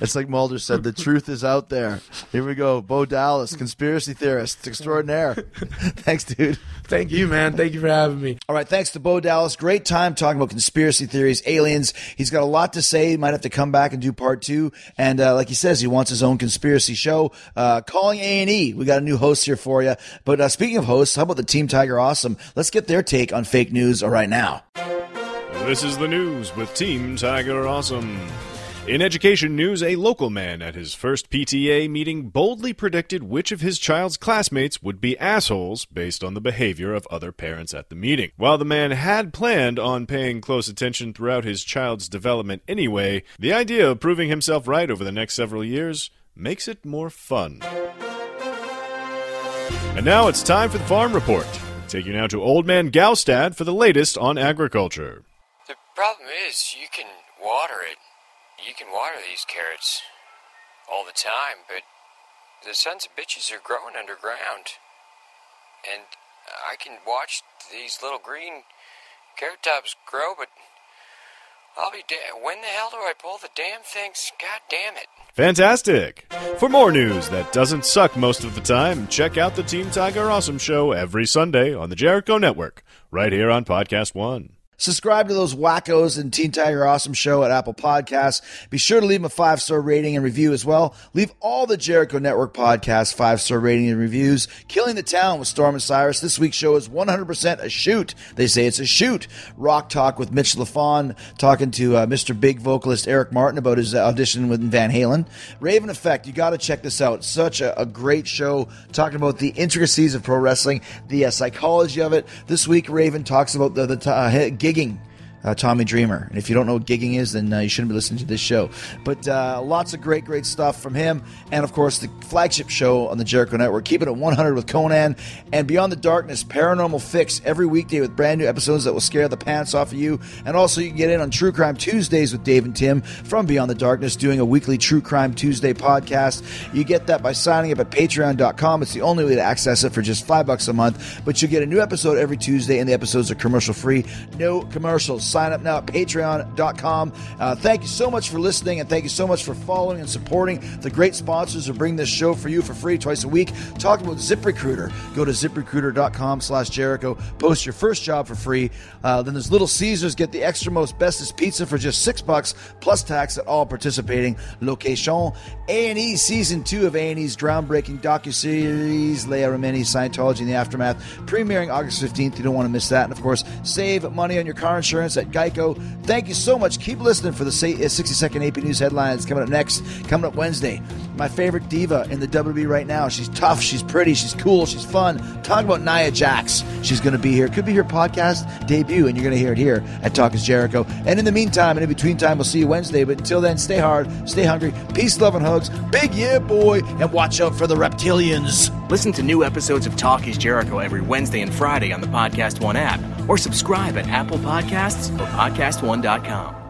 It's like Mulder said, the truth is out there. Here we go. Bo Dallas, conspiracy theorist extraordinaire. <laughs> Thanks, dude. Thank you, man. Thank you for having me. All right, thanks to Bo Dallas. Great time talking about conspiracy theories, aliens. He's got a lot to say. He might have to come back and do part two. And uh, like he says, he wants his own conspiracy show. Uh, calling A and E. We got a new host here for you. But uh, speaking of hosts, how about the Team Tiger Awesome? Let's get their take on fake news right now. This is the news with Team Tiger Awesome. In education news, a local man at his first PTA meeting boldly predicted which of his child's classmates would be assholes based on the behavior of other parents at the meeting. While the man had planned on paying close attention throughout his child's development anyway, the idea of proving himself right over the next several years makes it more fun. And now it's time for the Farm Report. Take you now to Old Man Gaustad for the latest on agriculture. Problem is, you can water it. You can water these carrots all the time, but the sons of bitches are growing underground. And I can watch these little green carrot tops grow, but I'll be da- when the hell do I pull the damn things? God damn it. Fantastic! For more news that doesn't suck most of the time, check out the Team Tiger Awesome Show every Sunday on the Jericho Network, right here on Podcast One. Subscribe to those wackos and Team Tiger Awesome Show at Apple Podcasts. Be sure to leave them a five star rating and review as well. Leave all the Jericho Network podcasts five star rating and reviews. Killing the Town with Storm and Cyrus. This week's show is 100% a shoot. They say it's a shoot. Rock Talk with Mitch Lafon talking to uh, Mr. Big vocalist Eric Martin about his audition with Van Halen. Raven Effect, you got to check this out. Such a, a, great show talking about the intricacies of pro wrestling, the uh, psychology of it. This week, Raven talks about the, the uh, gigging uh, Tommy Dreamer. And if you don't know what gigging is, then uh, you shouldn't be listening to this show. But uh, lots of great, great stuff from him. And of course, the flagship show on the Jericho Network, Keep It at 100 with Konnan And Beyond the Darkness, Paranormal Fix, every weekday with brand new episodes that will scare the pants off of you. And also, you can get in on True Crime Tuesdays with Dave and Tim from Beyond the Darkness, doing a weekly True Crime Tuesday podcast. You get that by signing up at patreon.com. It's the only way to access it for just five bucks a month. But you get a new episode every Tuesday, and the episodes are commercial free. No commercials. Sign up now at patreon.com. Uh, thank you so much for listening, and thank you so much for following and supporting the great sponsors who bring this show for you for free twice a week. Talking about ZipRecruiter. Go to ziprecruiter.com slash Jericho. Post your first job for free. Uh, then there's Little Caesars. Get the extra most bestest pizza for just six bucks plus tax at all participating location. A&E Season 2 of A&E's groundbreaking docu-series Leah Remini, Scientology in the Aftermath, premiering August 15th. You don't want to miss that. And of course, save money on your car insurance at Geico. Thank you so much. Keep listening for the 60 second uh, AP News headlines coming up next, coming up Wednesday. My favorite diva in the WWE right now. She's tough, she's pretty, she's cool, she's fun. Talk about Nia Jax. She's going to be here. Could be her podcast debut, and you're going to hear it here at Talk is Jericho. And in the meantime, and in between time, we'll see you Wednesday. But until then, stay hard, stay hungry, peace, love, and hugs. Big yeah, boy, and watch out for the reptilians. Listen to new episodes of Talk is Jericho every Wednesday and Friday on the Podcast One app, or subscribe at Apple Podcasts or PodcastOne.com.